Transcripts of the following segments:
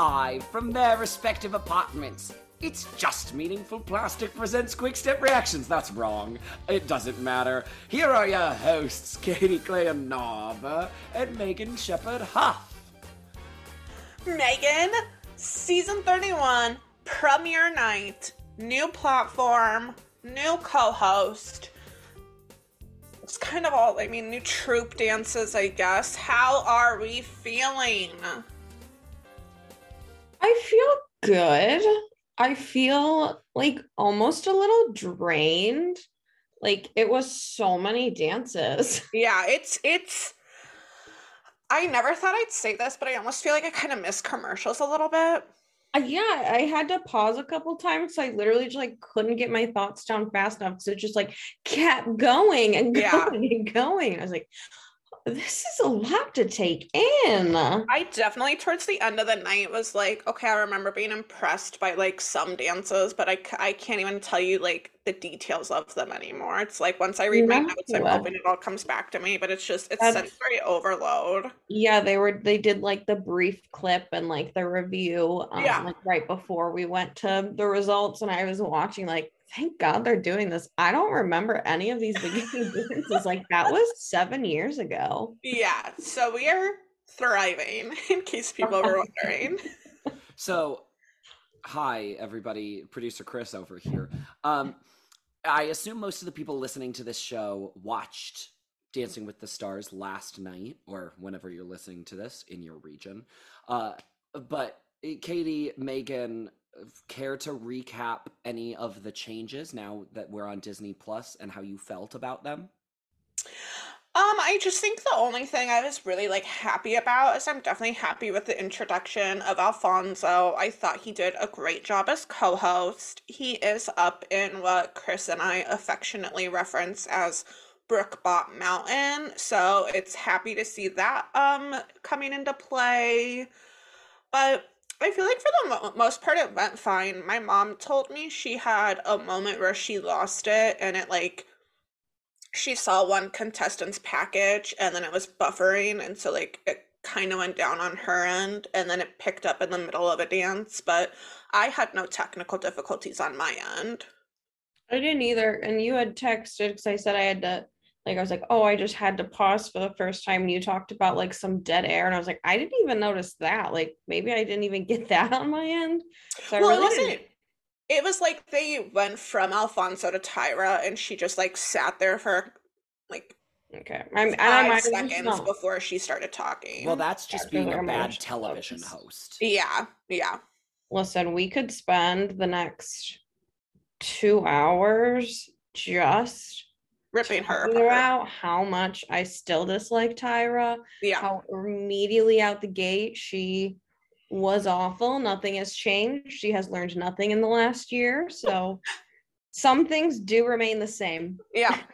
live from their respective apartments. It's just Meaningful Plastic presents Quick Step Reactions. That's wrong. It doesn't matter. Here are your hosts, Katy Clay and Nava and Megan Shepard Huff. Megan, season 31, premiere night, new platform, new co host. It's kind of all, I mean, new troop dances, I guess. How are we feeling? I feel good. I feel like almost a little drained. Like it was so many dances. Yeah, it's, it's, I never thought I'd say this, but I almost feel like I kind of miss commercials a little bit. Uh, yeah, I had to pause a couple times. So I literally just like couldn't get my thoughts down fast enough. So it just like kept going and going Yeah. and going. I was like, this is a lot to take in. I definitely, towards the end of the night, was like, okay, I remember being impressed by like some dances, but I, I can't even tell you like the details of them anymore. It's like once I read my notes, I'm hoping it all comes back to me, but it's just, it's That's- sensory overload. Yeah, they were they did like the brief clip and like the review um, Yeah. like right before we went to the results and I was watching like thank God they're doing this. I don't remember any of these beginning dances like that was 7 years ago. Yeah, so we are thriving, in case people were wondering. So, hi everybody, producer Chris over here. Um, I assume most of the people listening to this show watched Dancing with the Stars last night, or whenever you're listening to this in your region. Uh, but eh, Katy, Megan, care to recap any of the changes now that we're on Disney Plus and how you felt about them? Um, I just think the only thing I was really like happy about is I'm definitely happy with the introduction of Alfonso. I thought he did a great job as co-host. He is up in what Chris and I affectionately reference as Brookbot Mountain, so it's happy to see that um coming into play. But I feel like for the mo- most part it went fine. My mom told me she had a moment where she lost it and it like she saw one contestant's package and then it was buffering and so like it kind of went down on her end and then it picked up in the middle of a dance but i had no technical difficulties on my end I didn't either and you had texted cuz I said I had to like I was like, "Oh, I just had to pause for the first time." And you talked about like some dead air and I was like, "I didn't even notice that. Like maybe I didn't even get that on my end." So I well it wasn't didn't it was like they went from alfonso to tyra and she just like sat there for like Okay. I'm, and I five might have seconds not- before she started talking Well, that's just Yeah, being a I'm bad television focused. host. yeah yeah Listen, we could spend the next two hours just ripping her talking apart about how much I still dislike Tyra, yeah how immediately out the gate she was awful. Nothing has changed. She has learned nothing in the last year. So some things do remain the same. yeah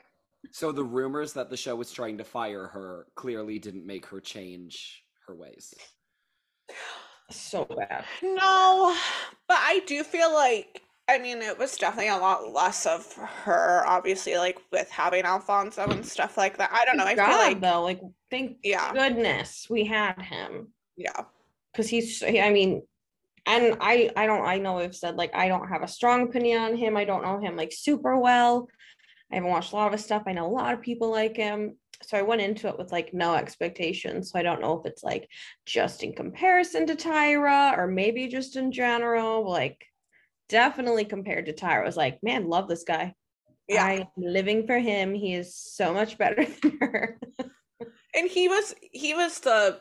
So the rumors that the show was trying to fire her clearly didn't make her change her ways. So bad. No, but I do feel like I mean it was definitely a lot less of her, obviously, like with having Alfonso and stuff like that. I don't know. I God, feel like though, like thank yeah, goodness we had him. yeah, because he's i mean and i i don't i know i've said like i don't have a strong opinion on him i don't know him like super well i haven't watched a lot of his stuff i know a lot of people like him so i went into it with like no expectations so i don't know if it's like just in comparison to tyra or maybe just in general like definitely compared to tyra. I was like man love this guy. Yeah. i'm living for him. He is so much better than her. And he was he was the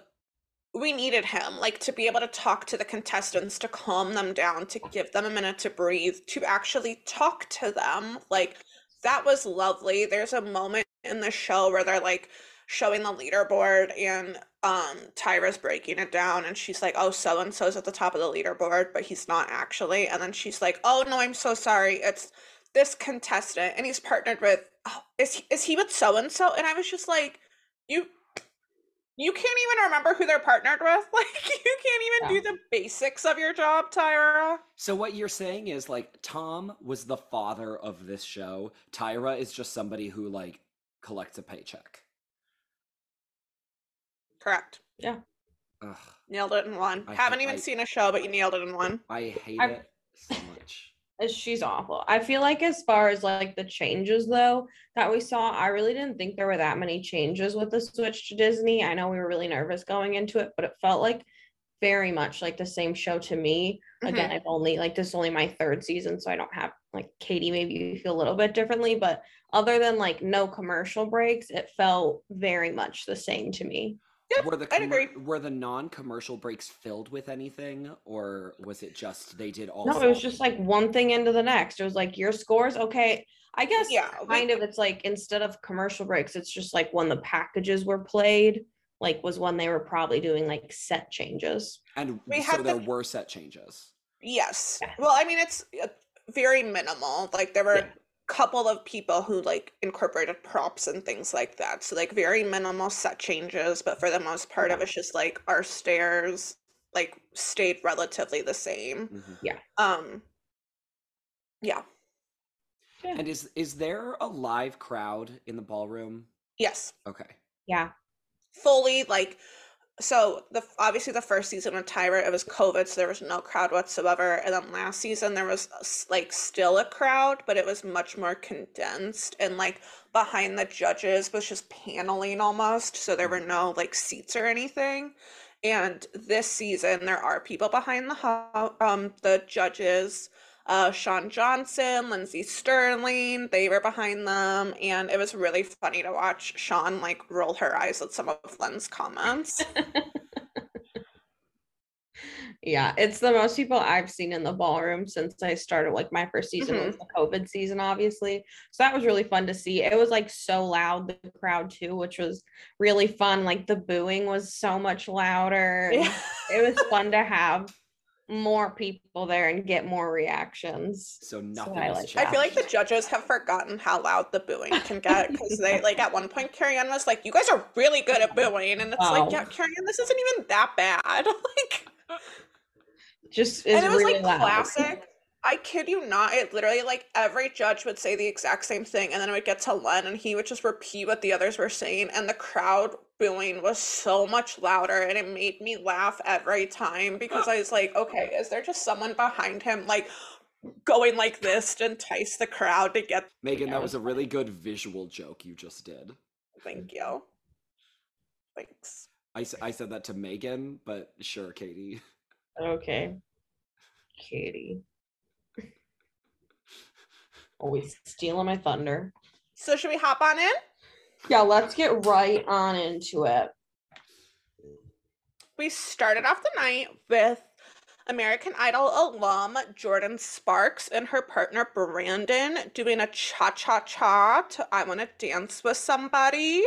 we needed him like to be able to talk to the contestants to calm them down to give them a minute to breathe to actually talk to them. Like that was lovely. There's a moment in the show where they're like showing the leaderboard and um Tyra's breaking it down and she's like oh so and so's at the top of the leaderboard but he's not actually and then she's like oh no I'm so sorry it's this contestant and he's partnered with oh, is he, is he with so and so and I was just like you you can't even remember who they're partnered with. Like you can't even do the basics of your job, Tyra. So what you're saying is like Tom was the father of this show. Tyra is just somebody who like collects a paycheck. Correct. yeah Ugh, Nailed it in one. I Haven't hate- even I- seen a show, but you nailed it in one. I hate I've- it so much. She's awful. I feel like as far as like the changes though that we saw, I really didn't think there were that many changes with the switch to Disney. I know we were really nervous going into it, but it felt like very much like the same show to me. Again, mm-hmm. I've only like this is only my third season, so I don't have like Katy. Maybe you feel a little bit differently, but other than like no commercial breaks, it felt very much the same to me. Yep, were the I'd agree. were the non-commercial breaks filled with anything, or was it just they did all? No, it was just like one thing into the next. It was like your scores, okay. I guess Yeah, we- kind of it's like instead of commercial breaks, it's just like when the packages were played, like was when they were probably doing like set changes. and we so have there the- were set changes. Yes. Yeah. Well, I mean, it's uh, very minimal. Like there were Yeah. A couple of people who like incorporated props and things like that. So like very minimal set changes, but for the most part, it was just like our stairs like stayed relatively the same. Mhm. Um. Yeah. Yeah. And is is there a live crowd in the ballroom? Yes. Okay. Yeah. Fully like. So the obviously the first season of Tyra it was COVID, so there was no crowd whatsoever. And then last season there was like still a crowd, but it was much more condensed and like behind the judges was just paneling almost, so there were no like seats or anything. And this season there are people behind the um the judges. Uh, Shawn Johnson, Lindsey Stirling, they were behind them, and it was really funny to watch Shawn like roll her eyes at some of Len's comments. Yeah, it's the most people I've seen in the ballroom since I started. Like my first season Mm-hmm. was the COVID season, obviously. So that was really fun to see. It was like so loud, the crowd too, which was really fun. Like the booing was so much louder. Yeah. It was fun to have more people there and get more reactions. So nothing I like. I feel like the judges have forgotten how loud the booing can get because they like at one point Carrie Ann was like, "You guys are really good at booing," and it's Wow. like, "Yeah, Carrie Ann, this isn't even that bad." like, Just is and it was really like loud. classic. I kid you not. It literally like every judge would say the exact same thing, and then it would get to Len, and he would just repeat what the others were saying, and the crowd booing was so much louder, and it made me laugh every time because I was like, okay, is there just someone behind him like going like this to entice the crowd to get? Megan, that was a really good visual joke you just did. Thank you. Thanks. I, I said that to Megan, but sure, Katy. Okay. Katy. Always stealing my thunder. So should we hop on in? Yeah, let's get right on into it. We started off the night with American Idol alum Jordin Sparks and her partner Brandon doing a cha cha cha to I Want to Dance with Somebody.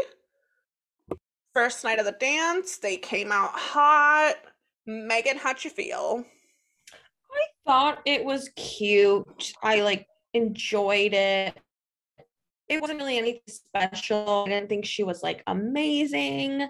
First night of the dance, they came out hot. Megan, how'd you feel? I thought it was cute. I like enjoyed it. It wasn't really anything special. I didn't think she was like amazing.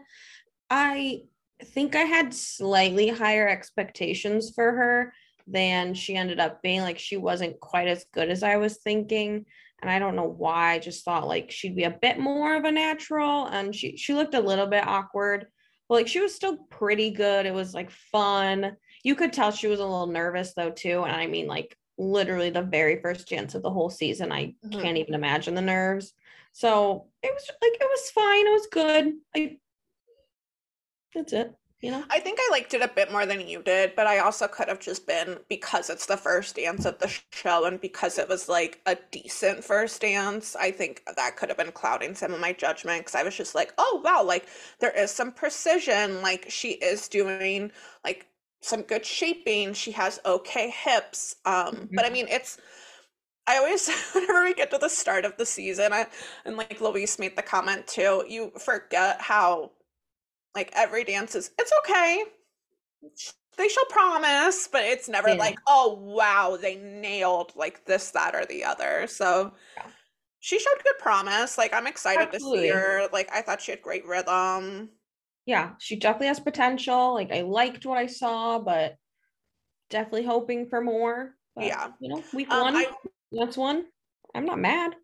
I think I had slightly higher expectations for her than she ended up being. Like she wasn't quite as good as I was thinking. And I don't know why. I just thought like she'd be a bit more of a natural. And she she looked a little bit awkward. But like she was still pretty good. It was like fun you could tell she was a little nervous though too and i mean like literally the very first chance of the whole season i Mhm. can't even imagine the nerves so it was like it was fine it was good i that's it you know I think I liked it a bit more than you did, but I also could have just been because it's the first dance of the show and because it was like a decent first dance. I think that could have been clouding some of my judgment because I was just like, oh wow, like there is some precision. Like she is doing like some good shaping. She has okay hips. Um, but I mean, it's. I always, whenever we get to the start of the season, I, and like Louise made the comment too, you forget how like every dance is it's okay they show promise but it's never Yeah. like oh wow they nailed like this that or the other so Yeah. she showed good promise like i'm excited Absolutely. to see her like i thought she had great rhythm yeah she definitely has potential like i liked what i saw but definitely hoping for more but, Yeah. you know week um, one I, that's one i'm not mad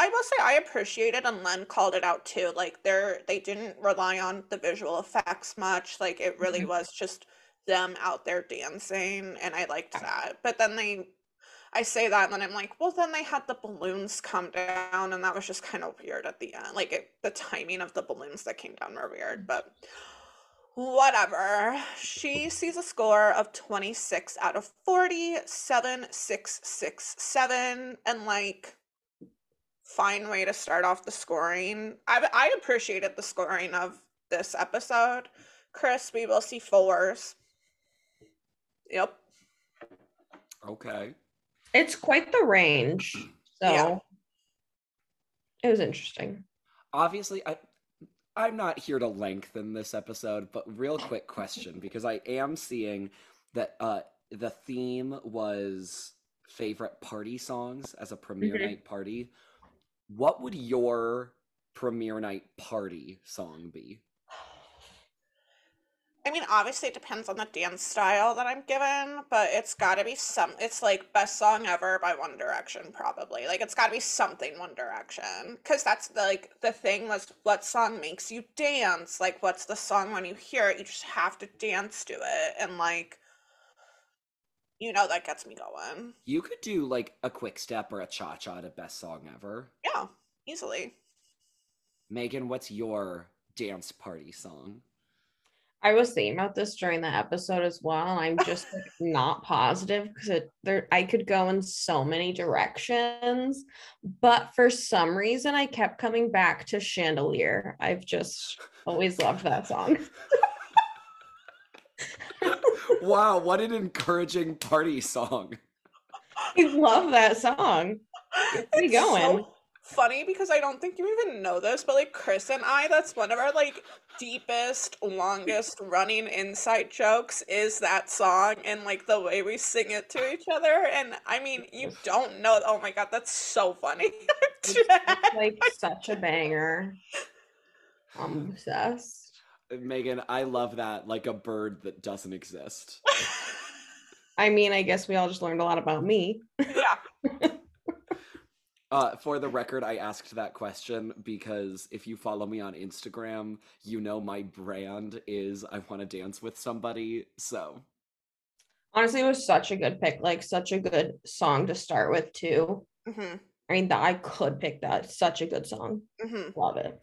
I will say I appreciated and Len called it out too. Like they're they didn't rely on the visual effects much. Like it really Mhm. was just them out there dancing and I liked that. But then they I say that and then I'm like, well then they had the balloons come down and that was just kind of weird at the end. Like it, the timing of the balloons that came down were weird, but whatever. She sees a score of 26 out of 40, 7, 6, 6, 7, and like fine way to start off the scoring. I I appreciated the scoring of this episode. Chris, we will see fours. Yep. Okay. It's quite the range. So Yeah. it was interesting. Obviously, I I'm not here to lengthen this episode, but real quick question because I am seeing that uh the theme was favorite party songs as a premiere Mhm. night party. What would your premiere night party song be? I mean, obviously, it depends on the dance style that I'm given, but it's got to be some. It's like best song ever by One Direction, probably. Like it's got to be something One Direction, because that's the, like the thing was what song makes you dance. Like, what's the song when you hear it, you just have to dance to it, and like, you know, that gets me going. You could do like a quick step or a cha cha to best song ever. Yeah, easily. Megan, what's your dance party song? I was thinking about this during the episode as well, and I'm just like not positive because there I could go in so many directions, but for some reason I kept coming back to Chandelier. I've just always loved that song. wow, what an encouraging party song. I love that song. Me It's so going. Funny because I don't think you even know this, but like Chris and I, that's one of our like deepest, longest running inside jokes is that song and like the way we sing it to each other. And I mean, you don't know. Oh my god, that's so funny. It's just, like such a banger. I'm obsessed. Uh, Megan, I love that like a bird that doesn't exist. I mean, I guess we all just learned a lot about me. yeah. Uh, for the record, I asked that question because if you follow me on Instagram, you know my brand is I want to dance with somebody. So Honestly, it was such a good pick, like such a good song to start with too. hmm I mean, that I could pick that. Such a good song. hmm Love it.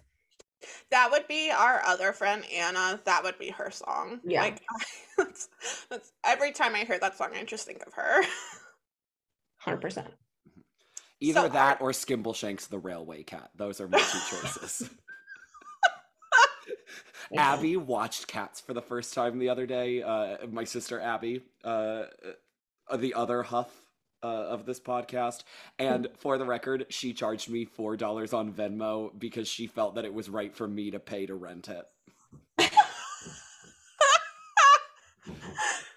That would be our other friend Anna. That would be her song. Yeah. Like that's, that's every time I hear that song, I just think of her. Hundred percent. Either So that or Skimbleshanks the Railway Cat. Those are my two choices. Abby watched Cats for the first time the other day. Uh, my sister Abby, uh, uh, the other Huff uh, of this podcast, and for the record, she charged me four dollars on Venmo because she felt that it was right for me to pay to rent it.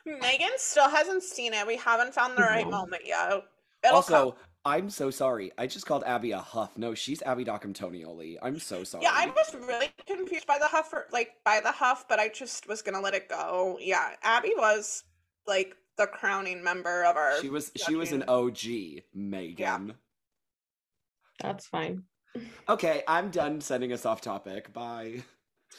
Megan still hasn't seen it. We haven't found the right moment yet. It'll also, come. I'm so sorry. I just called Abby a Huff. No, she's Abby Docamtonioli. I'm so sorry. Yeah, I was really confused by the huff, or, like by the huff, but I just was gonna let it go. Yeah, Abby was like the crowning member of our. She was she was an OG, Megan. That's fine. Okay, I'm done sending us off topic. Bye.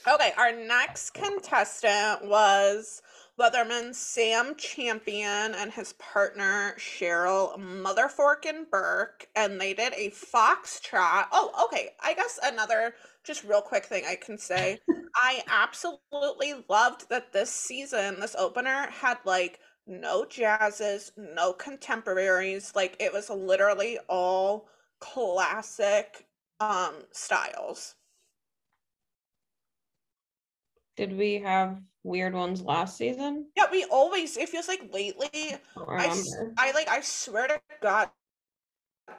Okay, our next contestant was Weatherman Sam Champion and his partner Cheryl Motherforkin Burke, and they did a foxtrot. Oh, okay. I guess another just real quick thing I can say. I absolutely loved that this season, this opener had like no jazzes, no contemporaries. Like it was literally all classic um styles. Did we have weird ones last season? Yeah, we always. It feels like lately. I don't I, s- remember. I like. I swear to God,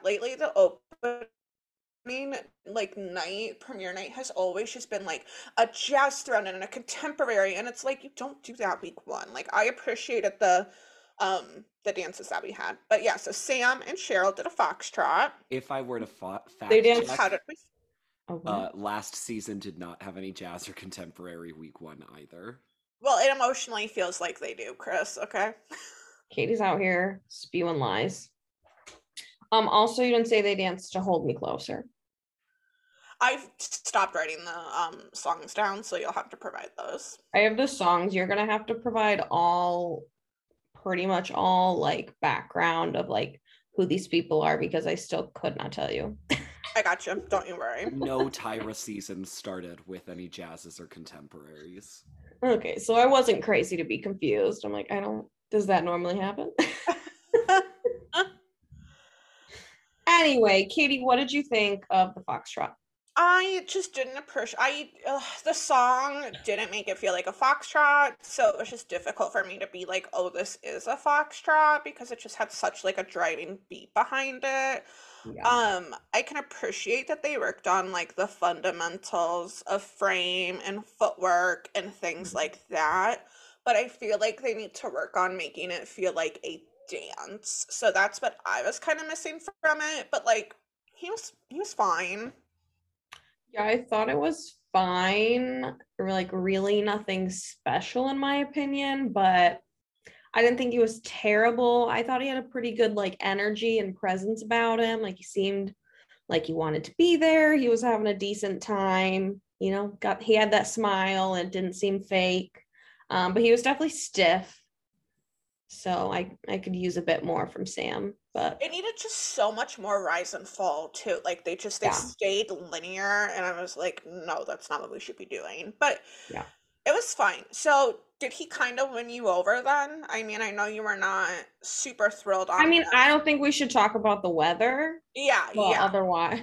lately the opening like night premiere night has always just been like a jazz thrown in and a contemporary, and it's like you don't do that week one. Like I appreciated the um the dances that we had, but yeah. So Sam and Cheryl did a foxtrot. If I were to fa- fact They danced- check, How did we? Oh, uh, last season did not have any jazz or contemporary week one either. Well, it emotionally feels like they do, Chris. Okay. Katy's out here spewing lies. Um, also you didn't say they danced to hold me closer. I've stopped writing the um songs down, so you'll have to provide those. I have the songs. You're gonna have to provide all pretty much all like background of like who these people are because I still could not tell you. I got you. Don't you worry. No Tyra season started with any jazzes or contemporaries. Okay, so I wasn't crazy to be confused. I'm like, I don't does that normally happen? anyway, Katy, what did you think of the foxtrot? I just didn't appreciate. I the song didn't make it feel like a foxtrot, so it was just difficult for me to be like, "Oh, this is a foxtrot," because it just had such like a driving beat behind it. Yeah. Um, I can appreciate that they worked on like the fundamentals of frame and footwork and things Mhm. like that, but I feel like they need to work on making it feel like a dance. So that's what I was kind of missing from it, but like he was he was fine. Yeah, I thought it was fine, like really nothing special in my opinion, but I didn't think he was terrible. I thought he had a pretty good like energy and presence about him. Like he seemed like he wanted to be there. He was having a decent time. You know, got he had that smile and it didn't seem fake. Um, but he was definitely stiff. So I I could use a bit more from Sam, but It needed just so much more rise and fall too. Like they just they Yeah. stayed linear and I was like, no, that's not what we should be doing. But Yeah. It was fine. So did he kind of win you over then? I mean, I know you were not super thrilled on I mean, him. I don't think we should talk about the weather. yeah, But yeah. otherwise,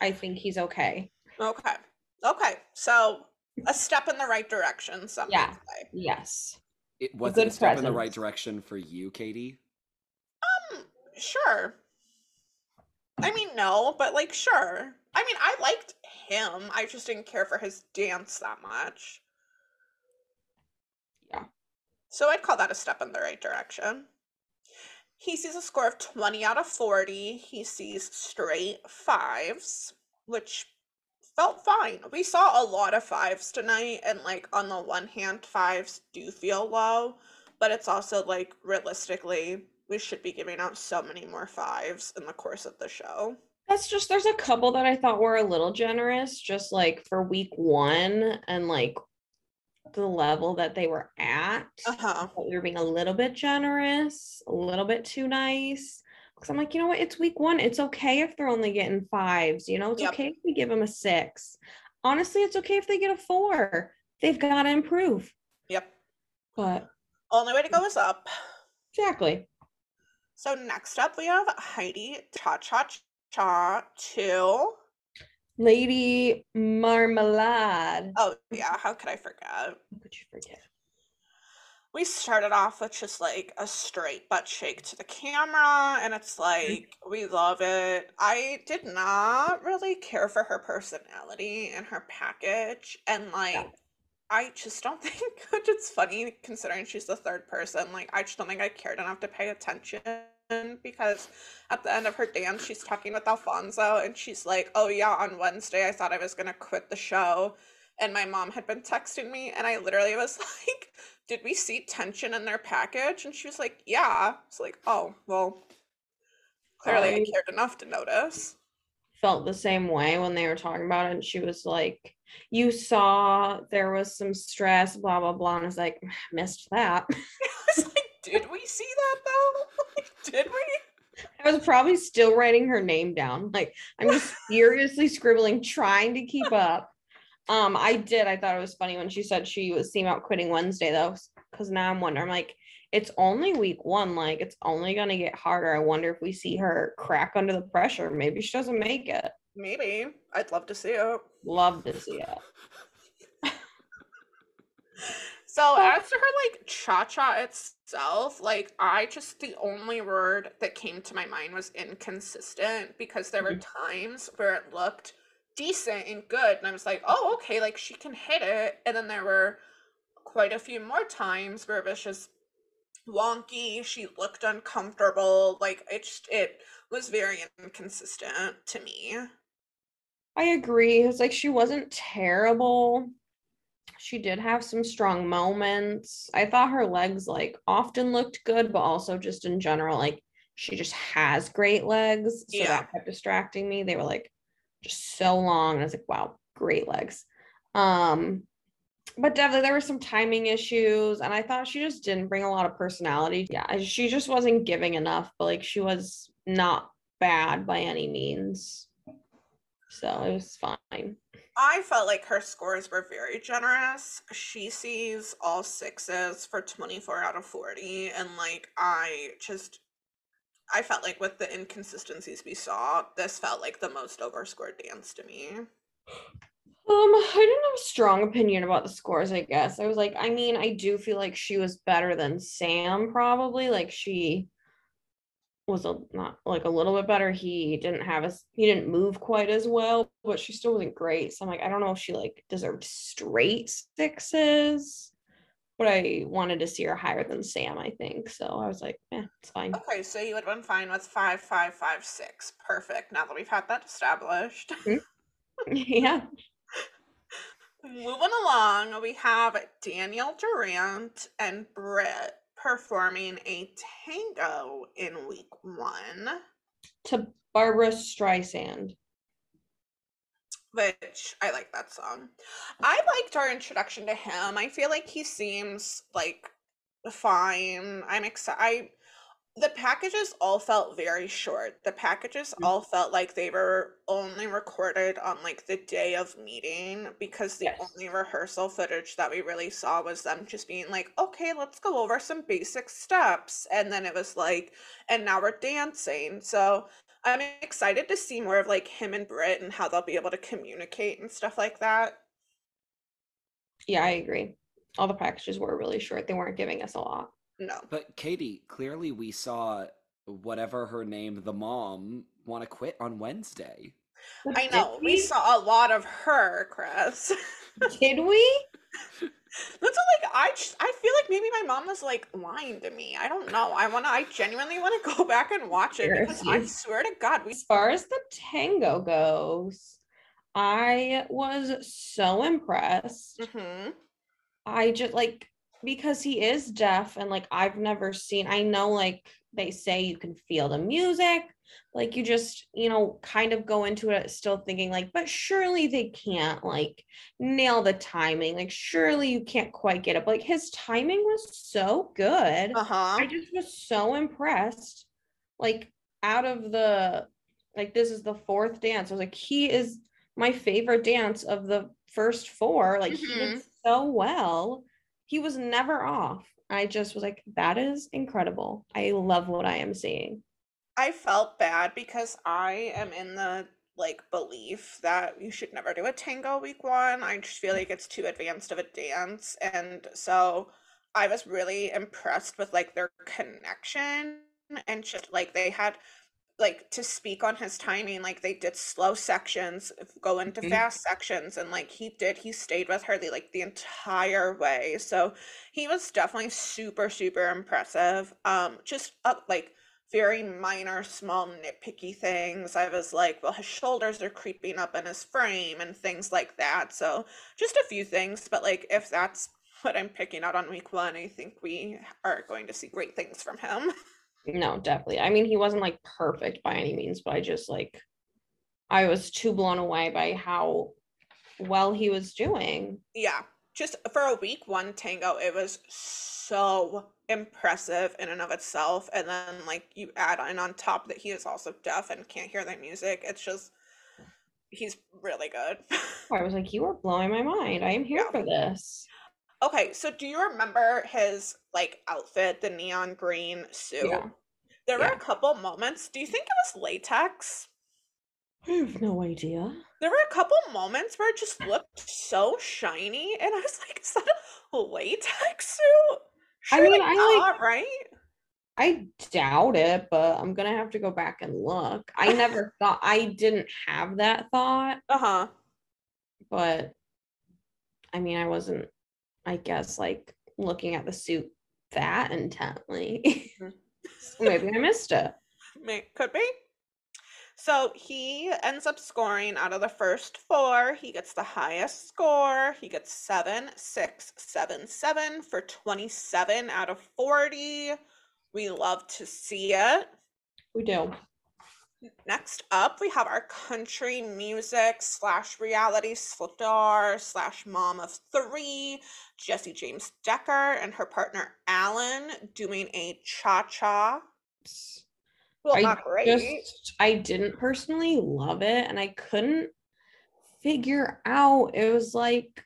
I think he's okay. Okay. Okay. So a step in the right direction, some Yeah. say. Yes. It was good it a step in the right direction for you, Katy? Um, sure. I mean, no, but like, sure. I mean, I liked him. I just didn't care for his dance that much. Yeah. So I'd call that a step in the right direction. He sees a score of 20 out of 40. He sees straight fives, which felt fine. We saw a lot of fives tonight, and like on the one hand, fives do feel low, but it's also like realistically, we should be giving out so many more fives in the course of the show. That's just there's a couple that I thought were a little generous, just like for week one and like the level that they were at. Uh huh. We were being a little bit generous, a little bit too nice. Because I'm like, you know what? It's week one. It's okay if they're only getting fives. You know, it's Yep. okay if we give them a six. Honestly, it's okay if they get a four. They've got to improve. Yep. But Only way to go is up. exactly. So next up, we have Heidi Cha Cha Cha 2. Lady Marmalade. Oh, yeah. How could I forget? How could you forget? we started off with just like a straight butt shake to the camera and it's mm-hmm. like we love it i did not really care for her personality and her package and like i just don't think which it's funny considering she's the third person like i just don't think i cared enough to pay attention because at the end of her dance she's talking with alfonso and she's like oh yeah on wednesday i thought i was gonna quit the show and my mom had been texting me and i literally was like did we see tension in their package? And she was like, yeah. It's like, oh, well, clearly I I- cared enough to notice. felt the same way when they were talking about it. And she was like, You saw there was some stress, blah, blah, blah. And I was like, Missed that. I was like, did we see that though? Like, did we? I was probably still writing her name down. Like, I'm just furiously scribbling, trying to keep up. Um, I did. I thought it was funny when she said she was seeing out quitting Wednesday, though, because now I'm wondering, I'm like, it's only week one. Like, it's only going to get harder. I wonder if we see her crack under the pressure. Maybe she doesn't make it. Maybe. I'd love to see it. Love to see it. So Oh. as to her like cha cha itself, like I just the only word that came to my mind was inconsistent because there were mm-hmm. times where it looked decent and good and I was like, oh okay, like she can hit it. And then there were quite a few more times where it was just wonky, she looked uncomfortable, like it just it was very inconsistent to me. I agree. It's like she wasn't terrible. She did have some strong moments. I thought her legs like often looked good, but also just in general, like she just has great legs. So Yeah. that kept distracting me. They were like just so long. And I was like, wow, great legs. Um, but definitely there were some timing issues, and I thought she just didn't bring a lot of personality. Yeah, she just wasn't giving enough, but like she was not bad by any means. So it was fine. I felt like her scores were very generous. She sees all sixes for 24 out of 40. And like, I just, I felt like with the inconsistencies we saw, this felt like the most overscored dance to me. Um, I didn't have a strong opinion about the scores, I guess. I was like, I mean, I do feel like she was better than Sam, probably. Like she was a not like a little bit better. He didn't have as he didn't move quite as well, but she still wasn't great. So I'm like, I don't know if she like deserved straight sixes, but I wanted to see her higher than Sam, I think. So I was like, yeah, it's fine. Okay, so you would have been fine with five, five, five, six. Perfect. Now that we've had that established. Mm-hmm. yeah. Moving along, we have Daniel Durant and Britt performing a tango in week one, To Barbra Streisand. which I like that song. I liked our introduction to him. I feel like he seems like fine. I'm excited. The packages all felt very short. The packages Mm. all felt like they were only recorded on like the day of meeting because the Yes. only rehearsal footage that we really saw was them just being like, okay, let's go over some basic steps. And then it was like, and now we're dancing. So I'm excited to see more of like him and Britt and how they'll be able to communicate and stuff like that. Yeah, I agree. All the packages were really short. They weren't giving us a lot. No. But Katy, clearly we saw whatever her name, the mom, want to quit on Wednesday. I Did know. We saw a lot of her, Chris. Did we? That's what, like I just I feel like maybe my mom was like lying to me. I don't know. I wanna I genuinely want to go back and watch it because I swear to God we As far as the tango goes, I was so impressed. hmm I just like because he is deaf and like I've never seen I know like they say you can feel the music like you just you know kind of go into it still thinking like but surely they can't like nail the timing like surely you can't quite get it but like his timing was so good Uh-huh. I just was so impressed. Like out of the like this is the fourth dance. I was like, he is my favorite dance of the first four. Like he did so well. He was never off. I just was like, that is incredible. I love what I am seeing. I felt bad because I am in the like belief that you should never do a tango week one. I just feel like it's too advanced of a dance. And so I was really impressed with like their connection and just like they had like to speak on his timing, like they did slow sections, go into Mhm. fast sections, and like he did, he stayed with her the like the entire way. So he was definitely super, super impressive. Um, just uh, like very minor, small, nitpicky things. I was like, well, his shoulders are creeping up in his frame and things like that. So just a few things, but like if that's what I'm picking out on week one, I think we are going to see great things from him. No, definitely. I mean, he wasn't like perfect by any means, but I just like I was too blown away by how well he was doing. yeah, just for a week one tango, it was so impressive in and of itself. And then like you add on on top that he is also deaf and can't hear the music. It's just he's really good. I was like, you are blowing my mind. I am here Yeah. for this. Okay, so do you remember his like outfit, the neon green suit? Yeah. There were a couple moments. Do you think it was latex? I have no idea. There were a couple moments where it just looked so shiny, and I was like, "Is that a latex suit?" I Surely mean, I like- not, right? I doubt it, but I'm gonna have to go back and look. I never thought I didn't have that thought, Uh huh. but I mean, I wasn't, I guess, like looking at the suit that intently. Mhm. so maybe I missed it. May could be. So he ends up scoring out of the first four. He gets the highest score. He gets seven, six, seven, seven for 27 out of 40. We love to see it. We do. Next up, we have our country music slash reality star slash mom of three, Jessie James Decker, and her partner Alan doing a cha cha. Well, I not great. just I didn't personally love it and I couldn't figure out it was like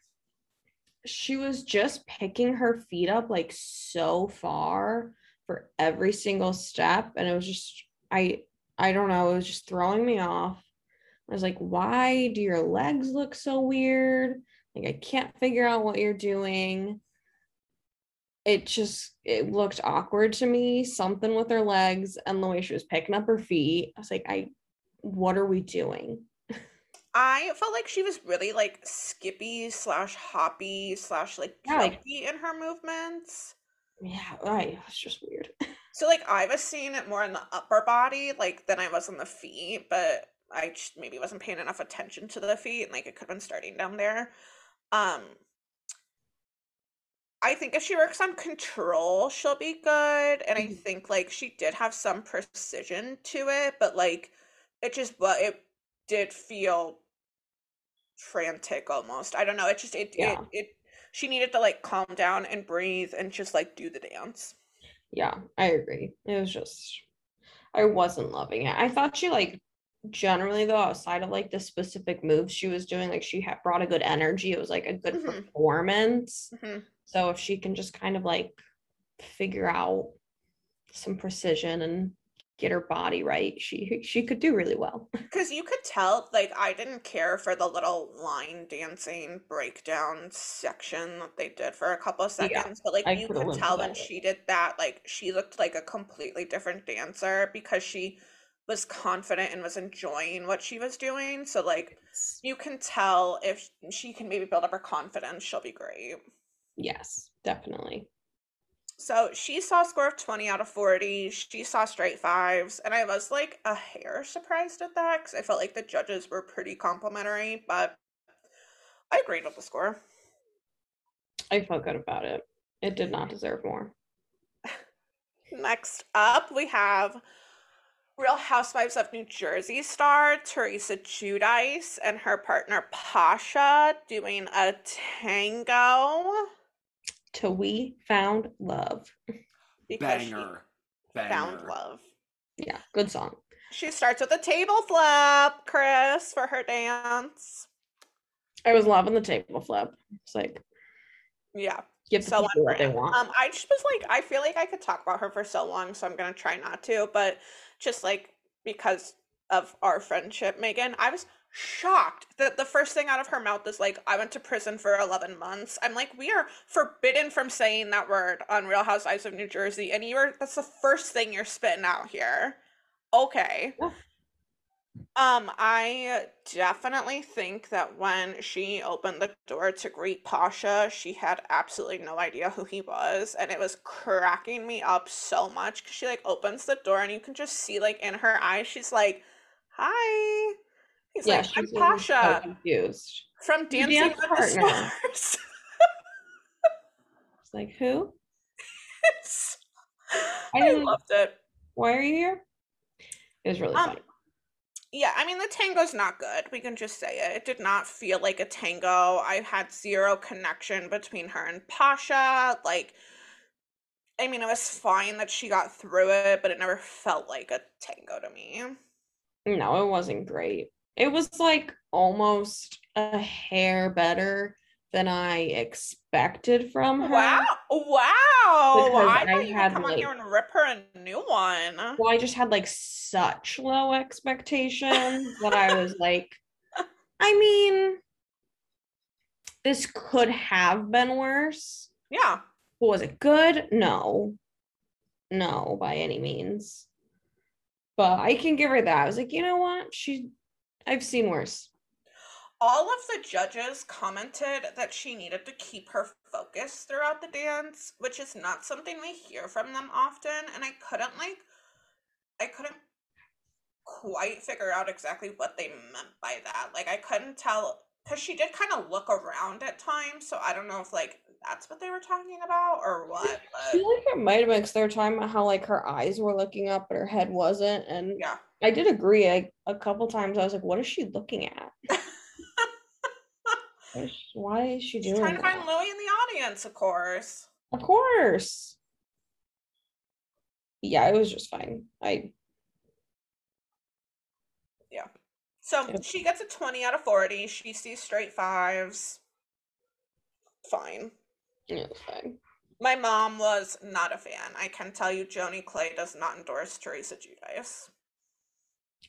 she was just picking her feet up like so far for every single step and it was just I I don't know, it was just throwing me off. I was like, why do your legs look so weird? Like I can't figure out what you're doing. It just it looked awkward to me, something with her legs and the way she was picking up her feet. I was like, I what are we doing? I felt like she was really like skippy slash hoppy slash like Yeah, like- in her movements. Yeah, I it's just weird. So like I was seeing it more in the upper body, like than I was on the feet, but I just maybe wasn't paying enough attention to the feet, and like it could have been starting down there. Um, I think if she works on control, she'll be good, and I Mhm. think like she did have some precision to it, but like it just but it did feel frantic almost. I don't know. It just it Yeah. it it she needed to like calm down and breathe and just like do the dance. Yeah, I agree. It was just I wasn't loving it. I thought she like generally though outside of like the specific moves she was doing like she had brought a good energy. It was like a good Mhm. performance. Mhm. So if she can just kind of like figure out some precision and get her body right, she she could do really well. Because you could tell, like, I didn't care for the little line dancing breakdown section that they did for a couple of Yeah, seconds, but like I you could tell when she did that, like, she looked like a completely different dancer because she was confident and was enjoying what she was doing. So, like, you can tell if she can maybe build up her confidence, she'll be great. Yes, definitely. So she saw a score of 20 out of 40. She saw straight fives. And I was like a hair surprised at that because I felt like the judges were pretty complimentary, but I agreed with the score. I felt good about it. It did not deserve more. Next up, we have Real Housewives of New Jersey star Teresa Giudice and her partner Pasha doing a tango Till we found love. Banger. Banger. found love. Yeah, good song. She starts with a table flip, Chris, for her dance. I was loving the table flip. It's like Yeah. give the so on people what they want. Um, I just was like, I feel like I could talk about her for so long, so I'm gonna try not to. But just like because of our friendship, Megan, I was shocked that the first thing out of her mouth is like, I went to prison for 11 months. I'm like, we are forbidden from saying that word on Real Housewives of New Jersey, and you're that's the first thing you're spitting out here. Okay. Yeah. Um, I definitely think that when she opened the door to greet Pasha, she had absolutely no idea who he was, and it was cracking me up so much because she like opens the door and you can just see like in her eyes, she's like, "Hi." He's yeah, like, "I'm so Pasha confused. from Dancing dance with partner. the Stars." It's like who? I I loved it. Why are you here? It was really Um, funny. Yeah, I mean the tango's not good. We can just say it. It did not feel like a tango. I had zero connection between her and Pasha. Like, I mean, it was fine that she got through it, but it never felt like a tango to me. No, it wasn't great. It was like almost a hair better than I expected from her. Wow! Wow! Because I I had, come on here and rip her a new one. Well, I just had like such low expectations that I was like, I mean, this could have been worse. Yeah. But was it good? No. No, by any means. But I can give her that. I was like, you know what? She I've seen worse. all of the judges commented that she needed to keep her focus throughout the dance, which is not something we hear from them often. And I couldn't like, I couldn't quite figure out exactly what they meant by that. Like, I couldn't tell because she did kind of look around at times. So I don't know if like that's what they were talking about or what. I feel like it might have been because they were talking about how like her eyes were looking up, but her head wasn't. And yeah. I did agree. I, a couple times I was like, "What is she looking at? What is she- why is she She's doing trying to find that?" Louis in the audience, of course. Of course. Yeah, it was just fine. I Yeah. So Yep. she gets a 20 out of 40. She sees straight fives. Fine. Yeah, it was fine. My mom was not a fan. I can tell you, Joni Clay does not endorse Teresa Giudice.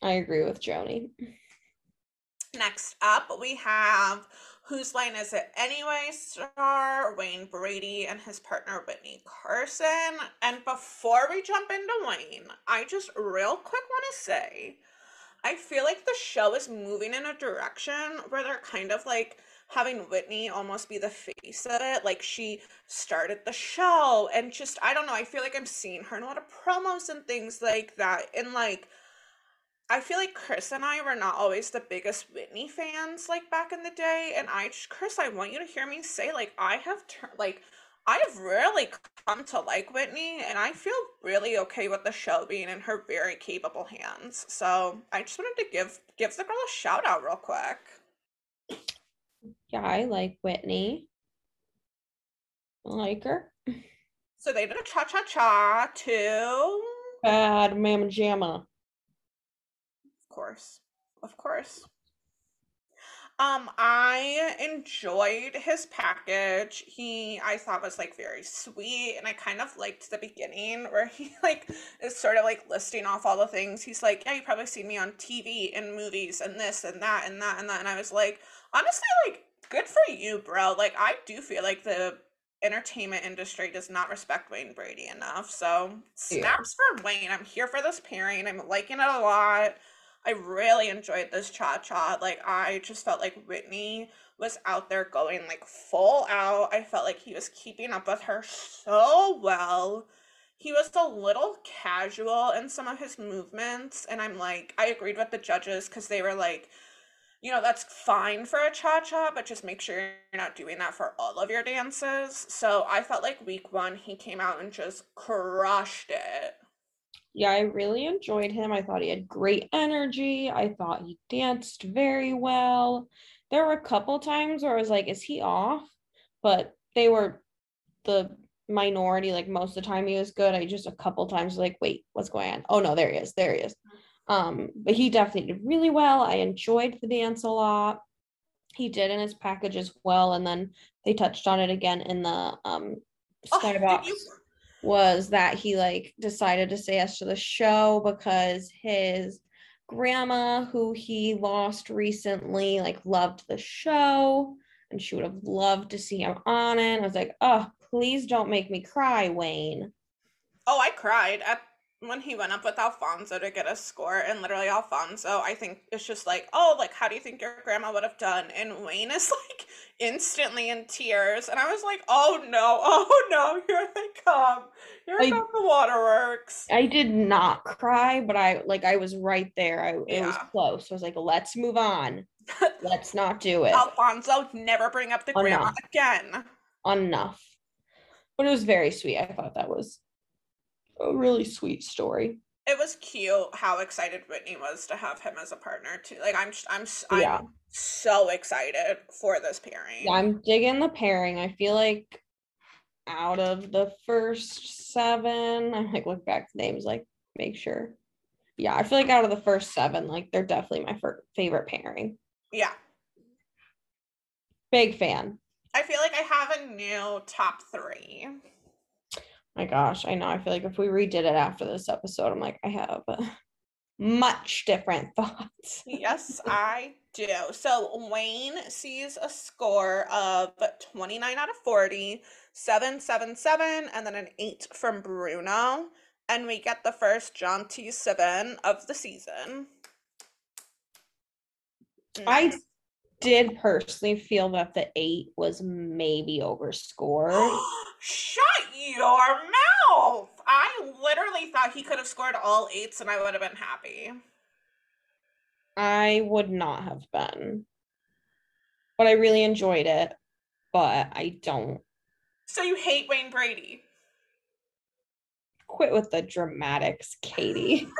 I agree with Joni. Next up, we have Whose Line Is It Anyway star Wayne Brady and his partner Witney Carson. And before we jump into Wayne, I just real quick want to say I feel like the show is moving in a direction where they're kind of like having Witney almost be the face of it. Like she started the show and just, I don't know, I feel like I'm seeing her in a lot of promos and things like that. And like, I feel like Chris and I were not always the biggest Witney fans like back in the day. And I Chris, I want you to hear me say, like, I have turned, like, I have really come to like Witney, and I feel really okay with the show being in her very capable hands. So I just wanted to give give the girl a shout out real quick. Yeah, I like Witney. I like her. So they did a cha cha cha too. Bad Mama Jamma. Of course. Of course. Um, I enjoyed his package. He I thought was like very sweet, and I kind of liked the beginning where he like is sort of like listing off all the things. He's like, Yeah, you probably seen me on TV and movies and this and that and that and that. And I was like, honestly, like, good for you, bro. Like, I do feel like the entertainment industry does not respect Wayne Brady enough. So Yeah. snaps for Wayne. I'm here for this pairing. I'm liking it a lot. I really enjoyed this cha cha. Like I just felt like Witney was out there going like full out. I felt like he was keeping up with her so well. He was a little casual in some of his movements, and I'm like, I agreed with the judges because they were like, you know, that's fine for a cha cha, but just make sure you're not doing that for all of your dances. So I felt like week one, he came out and just crushed it. Yeah, I really enjoyed him. I thought he had great energy. I thought he danced very well. There were a couple times where I was like, is he off? But they were the minority. Like most of the time he was good. I just a couple times like, wait, what's going on? Oh no, there he is. There he is. Um, but he definitely did really well. I enjoyed the dance a lot. He did in his package as well. And then they touched on it again in the um Oh, did skybox you- was that he like decided to say yes to the show because his grandma who he lost recently like loved the show and she would have loved to see him on it. I was like, oh, please don't make me cry, Wayne. Oh, I cried at when he went up with Alfonso to get a score, and literally Alfonso, I think it's just like, oh, like how do you think your grandma would have done? And Wayne is like instantly in tears, and I was like, oh no, oh no, here they come, here I- come the waterworks. I did not cry, but I like I was right there. I it was close. I was like, let's move on. Let's not do it. Alfonso, never bring up the Oh, grandma again. Enough. But it was very sweet. I thought that was a really sweet story. It was cute how excited Witney was to have him as a partner too. Like I'm, I'm, I'm Yeah. so excited for this pairing. Yeah, I'm digging the pairing. I feel like out of the first seven, I'm like look back to names, like make sure. Yeah, I feel like out of the first seven, like they're definitely my favorite pairing. yeah. Big fan. I feel like I have a new top three. My gosh, I know. I feel like if we redid it after this episode, I'm like, I have much different thoughts. Yes, I do. So Wayne sees a score of 29 out of 40, 777, and then an 8 from Bruno. And we get the first jaunty seven of the season. Mm. I did personally feel that the eight was maybe overscored. Shut your mouth! I literally thought he could have scored all eights and I would have been happy. I would not have been. But I really enjoyed it. But I don't So you hate Wayne Brady? Quit with the dramatics, Katy.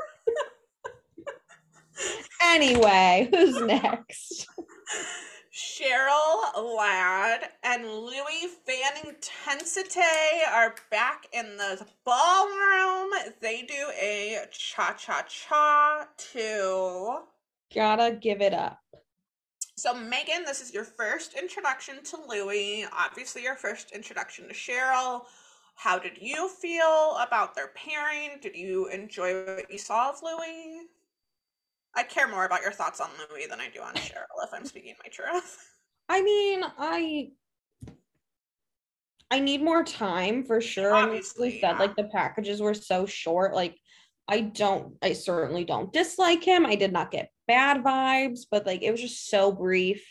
anyway, who's next? Cheryl Ladd and Louis Van Amstel are back in the ballroom. They do a cha cha cha to Gotta give it up. So, Megan, this is your first introduction to Louis. Obviously, your first introduction to Cheryl. How did you feel about their pairing? Did you enjoy what you saw of Louis? I care more about your thoughts on Louis than I do on Cheryl, if I'm speaking my truth. I mean, I I need more time for sure. Obviously, said, yeah. like the packages were so short. Like I don't, I certainly don't dislike him. I did not get bad vibes, but like it was just so brief.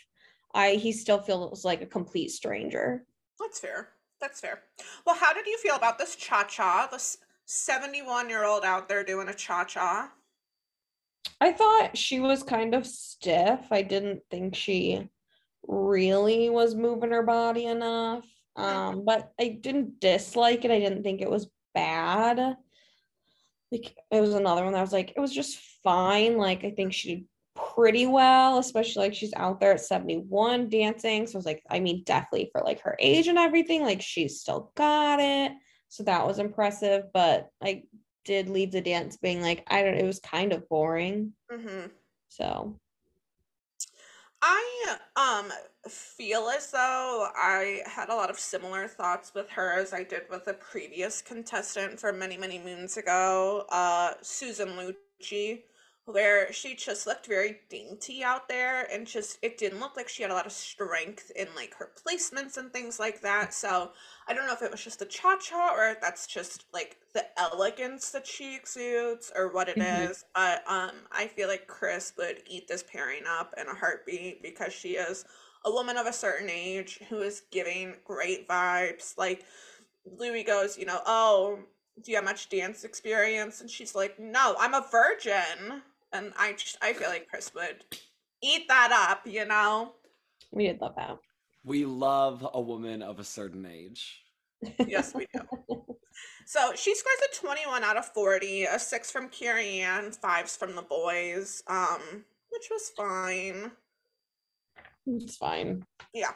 I he still feels like a complete stranger. That's fair. That's fair. Well, how did you feel about this cha cha? This 71 year old out there doing a cha cha? I thought she was kind of stiff. I didn't think she really was moving her body enough. Um, but I didn't dislike it. I didn't think it was bad. Like it was another one that I was like, it was just fine. Like I think she did pretty well, especially like she's out there at 71 dancing. So I was like, I mean, definitely for like her age and everything, like she's still got it. So that was impressive. But I did leave the dance being like, I don't, it was kind of boring. Mm-hmm. So I um feel as though I had a lot of similar thoughts with her as I did with a previous contestant from many, many moons ago, uh Susan Lucci, where she just looked very dainty out there and just it didn't look like she had a lot of strength in like her placements and things like that. So I don't know if it was just the cha-cha or if that's just like the elegance that she exudes or what it is. Mhm. But um I feel like Chris would eat this pairing up in a heartbeat because she is a woman of a certain age who is giving great vibes. Like Louis goes, you know, oh, do you have much dance experience? And she's like, no, I'm a virgin. And I just I feel like Chris would eat that up, you know? we did love that. We love a woman of a certain age. Yes, we do. So she scores a 21 out of 40, a six from Carrie Ann, fives from the boys, um, which was fine. It's fine. Yeah.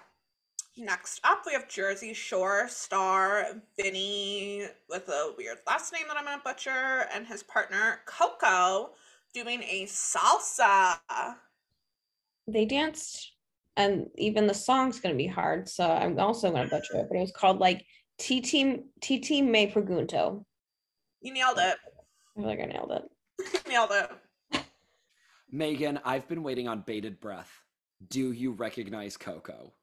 Next up, we have Jersey Shore star Vinny with a weird last name that I'm gonna butcher, and his partner Koko doing a salsa. They danced, and even the song's gonna be hard. So I'm also gonna butcher it, but it was called like TT TT Me Pregunto. You nailed it. I feel like I nailed it. Nailed it. Megan, I've been waiting on bated breath. Do you recognize Koko?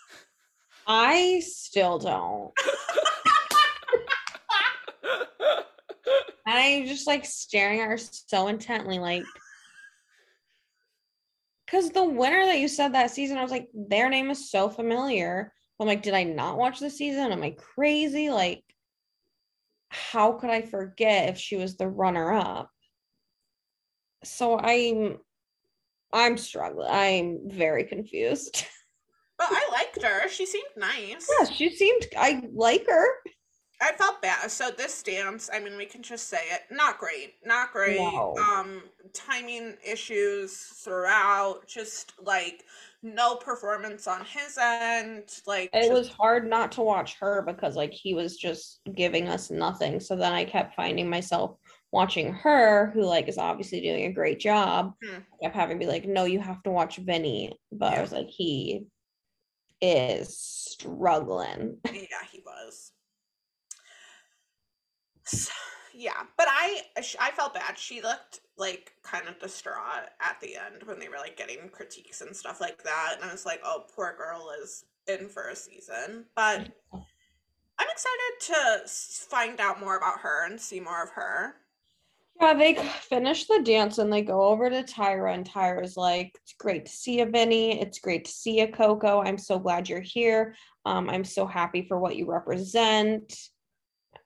I still don't. And I'm just like staring at her so intently, like because the winner that you said that season, I was like, their name is so familiar. I'm like, did I not watch the season? Am I crazy? Like, how could I forget if she was the runner up? So I'm I'm struggling. I'm very confused. But I liked her. She seemed nice. yeah, she seemed I like her. I felt bad. So this dance, I mean, we can just say it. Not great. Not great. No. Um, timing issues throughout. Just like no performance on his end. Like it just- was hard not to watch her because like he was just giving us nothing so then i kept finding myself watching her who like is obviously doing a great job Hmm. I kept having to be like no you have to watch vinny but i was like he is struggling yeah, he was. Yeah, but I I felt bad. She looked like kind of distraught at the end when they were like getting critiques and stuff like that, and I was like, oh, poor girl is in for a season. But I'm excited to find out more about her and see more of her. yeah they finish the dance and they go over to tyra and tyra's like it's great to see you vinny it's great to see you koko i'm so glad you're here um, i'm so happy for what you represent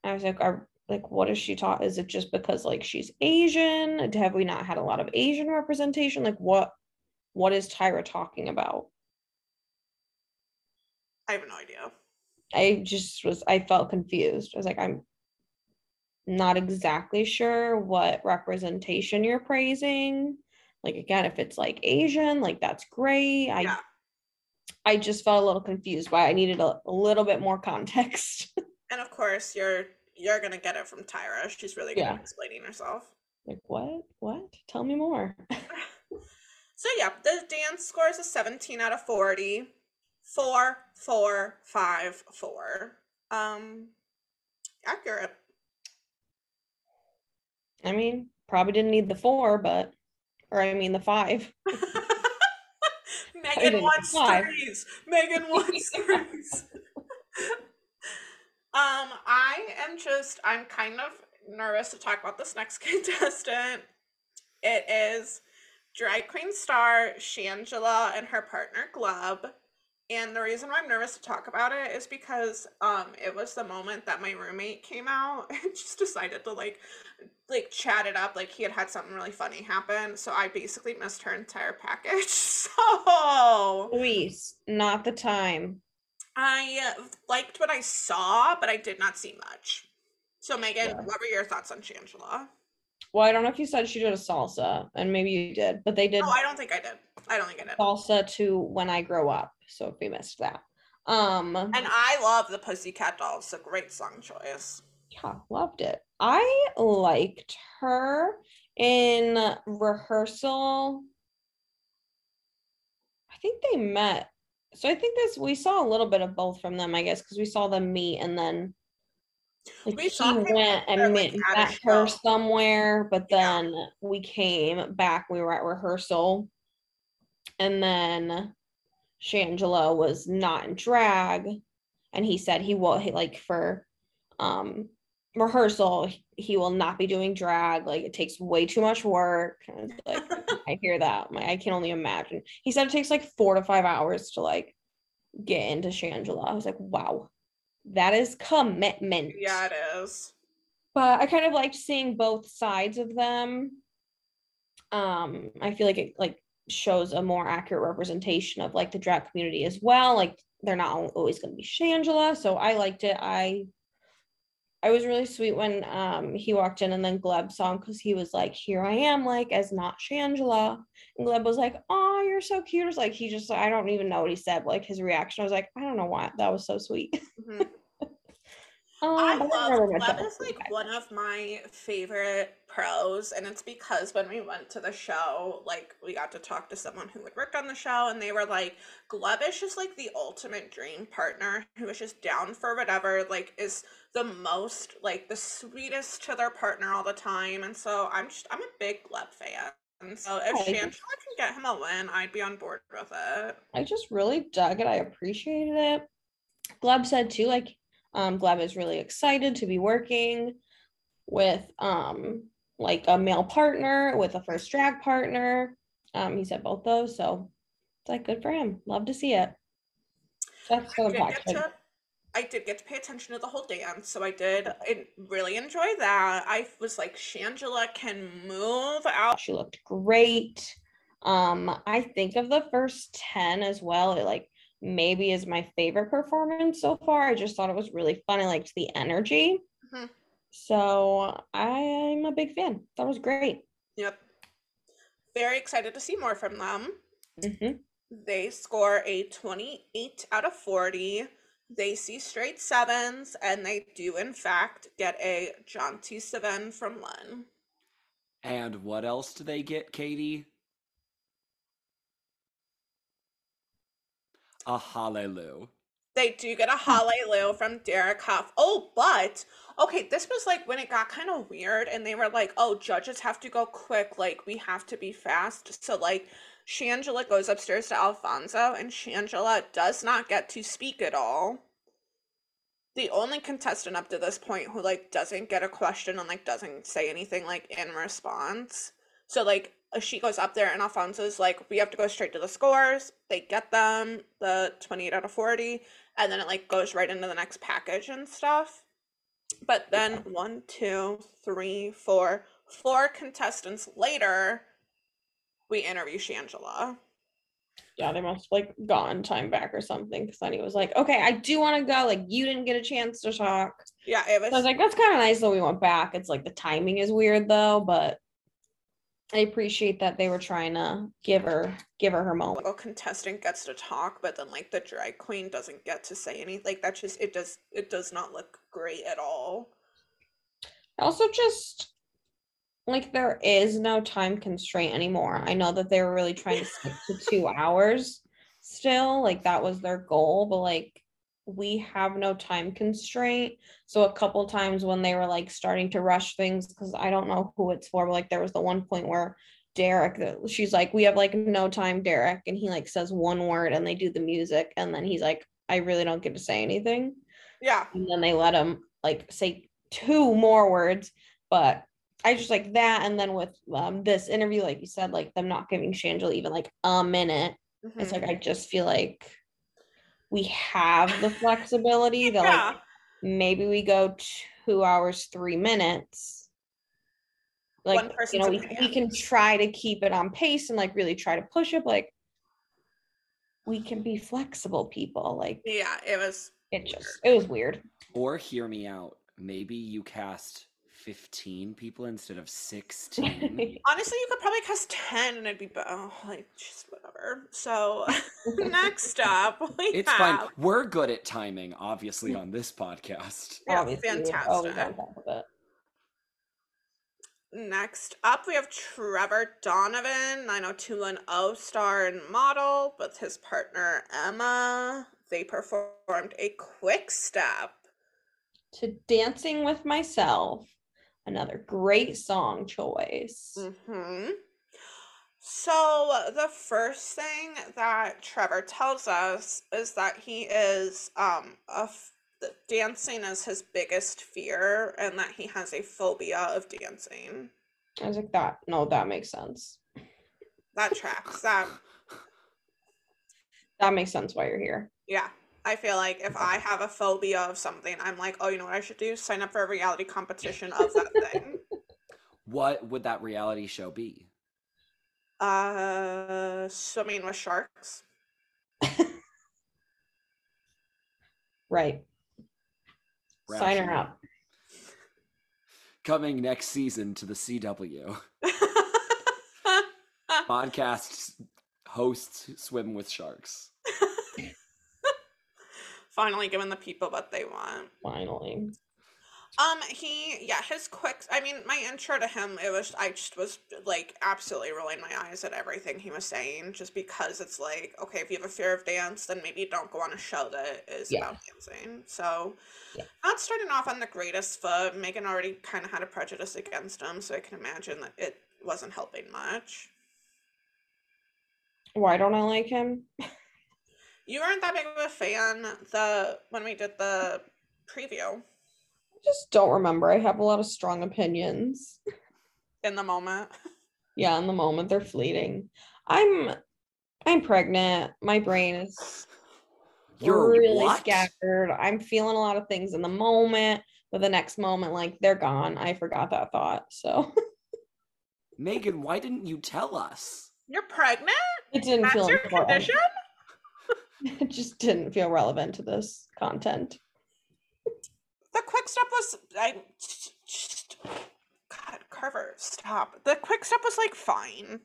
i was like are like what is she taught is it just because like she's asian have we not had a lot of asian representation like what what is tyra talking about I have no idea. I just was I felt confused. I was like, I'm not exactly sure what representation you're praising. Like again, if it's like Asian, like that's great. I Yeah. I just felt a little confused why I needed a, a little bit more context. And of course, you're you're gonna get it from Tyra. She's really good Yeah. at explaining herself. like what? What? Tell me more. So yeah, the dance score is a 17 out of 40. Four, four, five, four. Um accurate. I mean, probably didn't need the four, but or I mean the five. Megan wants five. threes. Megan wants threes. Um, I am just I'm kind of nervous to talk about this next contestant. It is drag queen star Shangela and her partner Gleb. And the reason why I'm nervous to talk about it is because um it was the moment that my roommate came out and just decided to like like chat it up like he had had something really funny happen. So I basically missed her entire package. So Luis, not the time. I liked what I saw, but I did not see much. So Megan, Yeah. what were your thoughts on Shangela? Well, I don't know if you said she did a salsa, and maybe you did, but they did Oh, I don't think I did. I don't think I did. salsa to when I grow up. So if we missed that. Um And I love the Pussycat Dolls. A great song choice. yeah, loved it. I liked her in rehearsal. I think they met. So I think this we saw a little bit of both from them, I guess, because we saw them meet and then like We he saw him went and met, met her show. somewhere, but Yeah. then we came back, we were at rehearsal, and then Shangela was not in drag, and he said he will he like for um rehearsal he- will not be doing drag like it takes way too much work and I like i hear that like, i can only imagine. He said it takes like four to five hours to like get into shangela. I was like wow that is commitment. Yeah, it is. but i kind of liked seeing both sides of them. Um i feel like it like shows a more accurate representation of like the drag community as well like they're not always going to be shangela so i liked it. I i was really sweet when um he walked in and then gleb saw him because he was like here i am like as not shangela. And gleb was like oh you're so cute. It's like he just i don't even know what he said like his reaction. I was like i don't know why that was so sweet. Mhm. Um, I love Gleb is like one of my favorite pros, and it's because when we went to the show, like we got to talk to someone who had worked on the show, and they were like, Gleb is just like the ultimate dream partner who is just down for whatever, like is the most like the sweetest to their partner all the time, and so I'm just I'm a big Gleb fan. And so if I Shangela can get him a win, I'd be on board with it. I just really dug it. I appreciated it. Gleb said too, like, um, Gleb is really excited to be working with um like a male partner, with a first drag partner. Um, he said both those, so it's like good for him. Love to see it. That's I did get to I did get to pay attention to the whole dance, so I did really enjoy that. I was like, Shangela can move out. She looked great. Um, I think of the first 10 as well. It like maybe is my favorite performance so far. I just thought it was really fun. I liked the energy. Mhm. So I'm a big fan. That was great. Yep. Very excited to see more from them. Mhm. They score a 28 out of 40. They see straight sevens, and they do, in fact, get a jaunty seven from Len. And what else do they get, Katy? A hallelujah. They do get a hallelujah from Derek Hough. Oh, but okay, this was like when it got kind of weird, and they were like, "Oh, judges have to go quick. Like we have to be fast." So like, Shangela goes upstairs to Alfonso, and Shangela does not get to speak at all. The only contestant up to this point who like doesn't get a question and like doesn't say anything like in response. So like she goes up there and Alfonso's like, we have to go straight to the scores. They get them the 28 out of 40 and then it like goes right into the next package and stuff. But then one, two, three, four, four contestants later, we interview Shangela. Yeah, they must have like gotten time back or something. Because then he was like, "Okay, I do want to go. Like, you didn't get a chance to talk." Yeah, it was. So I was like, "That's kind of nice that we went back." It's like the timing is weird though, but I appreciate that they were trying to give her give her her moment. little contestant gets to talk, but then like the drag queen doesn't get to say anything. Like that just it does it does not look great at all. Also, just like there is no time constraint anymore. I know that they were really trying to stick to two hours still, like that was their goal, but like we have no time constraint. So a couple times when they were like starting to rush things, because I don't know who it's for, but like there was the one point where Derek, she's like, we have like no time, Derek, and he like says one word and they do the music, and then he's like, I really don't get to say anything Yeah. and then they let him like say two more words but i just like that and then with um, this interview like you said like them not giving shangela even like a minute it's Mhm. like i just feel like we have the flexibility that Yeah. like maybe we go two hours three minutes like One you know we, we can try to keep it on pace and like really try to push it but, like we can be flexible people like Yeah, it was it just it was weird Or hear me out. Maybe you cast 15 people instead of 16. honestly you could probably cast ten and it'd be better. Oh, like just whatever. So next up we it's have fine. We're good at timing, obviously, on this podcast. Yeah, Obviously, oh, we were always on fantastic. top. Next up, we have Trevor Donovan, 90210 star and model, with his partner Emma. They performed a quick step. To Dancing with Myself, another great song choice. hmm So, the first thing that Trevor tells us is that he is um, a f- dancing is his biggest fear and that he has a phobia of dancing. I was like, that, no, that makes sense. That tracks. That That makes sense why you're here. Yeah. I feel like if I have a phobia of something, I'm like, oh, you know what I should do? Sign up for a reality competition of that thing. What would that reality show be? Uh, swimming with sharks. Right. Sign her up. Coming next season to the CW. Podcast hosts swim with sharks. Finally giving the people what they want. Finally. Um, he, yeah, his quick, I mean, my intro to him, it was, I just was like absolutely rolling my eyes at everything he was saying, just because it's like, okay, if you have a fear of dance, then maybe don't go on a show that is Yeah. about dancing. So, Yeah. not starting off on the greatest foot. Megan already kind of had a prejudice against him, so I can imagine that it wasn't helping much. Why don't I like him? You weren't that big of a fan the when we did the preview I just don't remember. I have a lot of strong opinions. in the moment. Yeah, in the moment they're fleeting. I'm I'm pregnant. My brain is You're really what? scattered. I'm feeling a lot of things in the moment, but the next moment, like they're gone. I forgot that thought. So Megan, why didn't you tell us? You're pregnant? it didn't That's feel your important. condition? It just didn't feel relevant to this content. The quick step was I just God, Carver, stop. The quick step was like fine.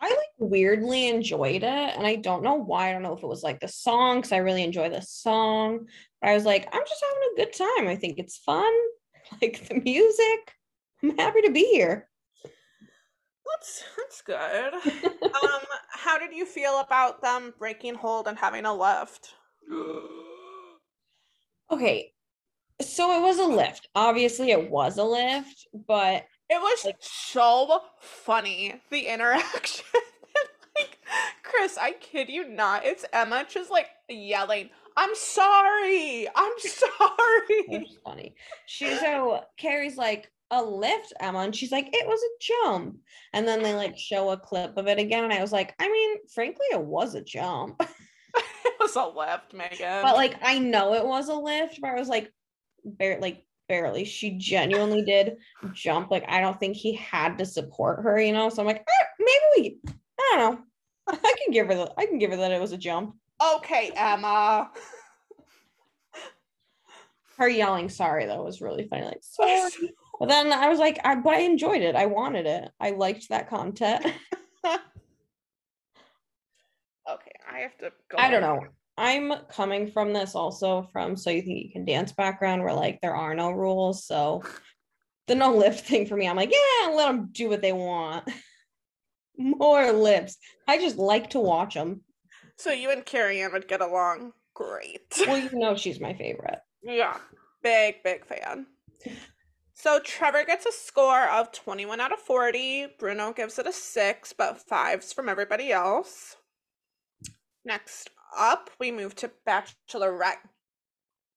I like weirdly enjoyed it, and I don't know why. I don't know if it was like the song, because I really enjoy the song. But I was like, I'm just having a good time. I think it's fun. Like the music. I'm happy to be here. That's that's good. um, how did you feel about them breaking hold and having a lift? Okay, so it was a lift. Obviously, it was a lift, but It was Like- so funny the interaction. like Chris, I kid you not. It's Emma just like yelling, "I'm sorry, I'm sorry." was funny. She so Carrie's like a lift, Emma, and she's like, it was a jump. And then they like show a clip of it again, and I was like, I mean, frankly, it was a jump. it was a lift, Megan. but like I know it was a lift, but I was like, bare like barely. She genuinely did jump. Like I don't think he had to support her, you know. So I'm like, "Eh, maybe we. I don't know. I can give her the I can give her that it was a jump. Okay, Emma. Her yelling sorry though was really funny. Like sorry. But then I was like, I but I enjoyed it. I wanted it. I liked that content. Okay, I have to go. I don't know. I'm coming from this also from so you think you can dance background where like there are no rules. So the no lip thing for me, I'm like, yeah, let them do what they want. More lips. I just like to watch them. So you and Carrie Ann would get along great. Well, you know she's my favorite. Yeah, big, big fan. So Trevor gets a score of 21 out of 40. Bruno gives it a six, but fives from everybody else. Next up, we move to Bachelorette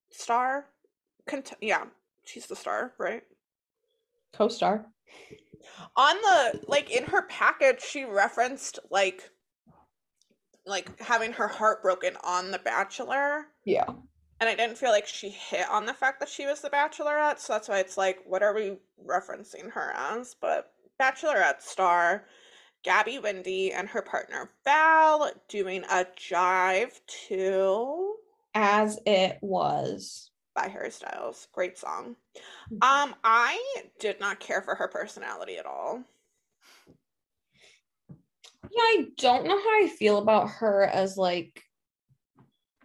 star. Cont- yeah, she's the star, right? Co-star. On the like in her package, she referenced like like having her heart broken on The Bachelor. Yeah. And I didn't feel like she hit on the fact that she was the Bachelorette, so that's why it's like, what are we referencing her as? But Bachelorette star Gabby Windey and her partner Val doing a jive to As it was. by Harry Styles. Great song. Um, I did not care for her personality at all. Yeah, I don't know how I feel about her as like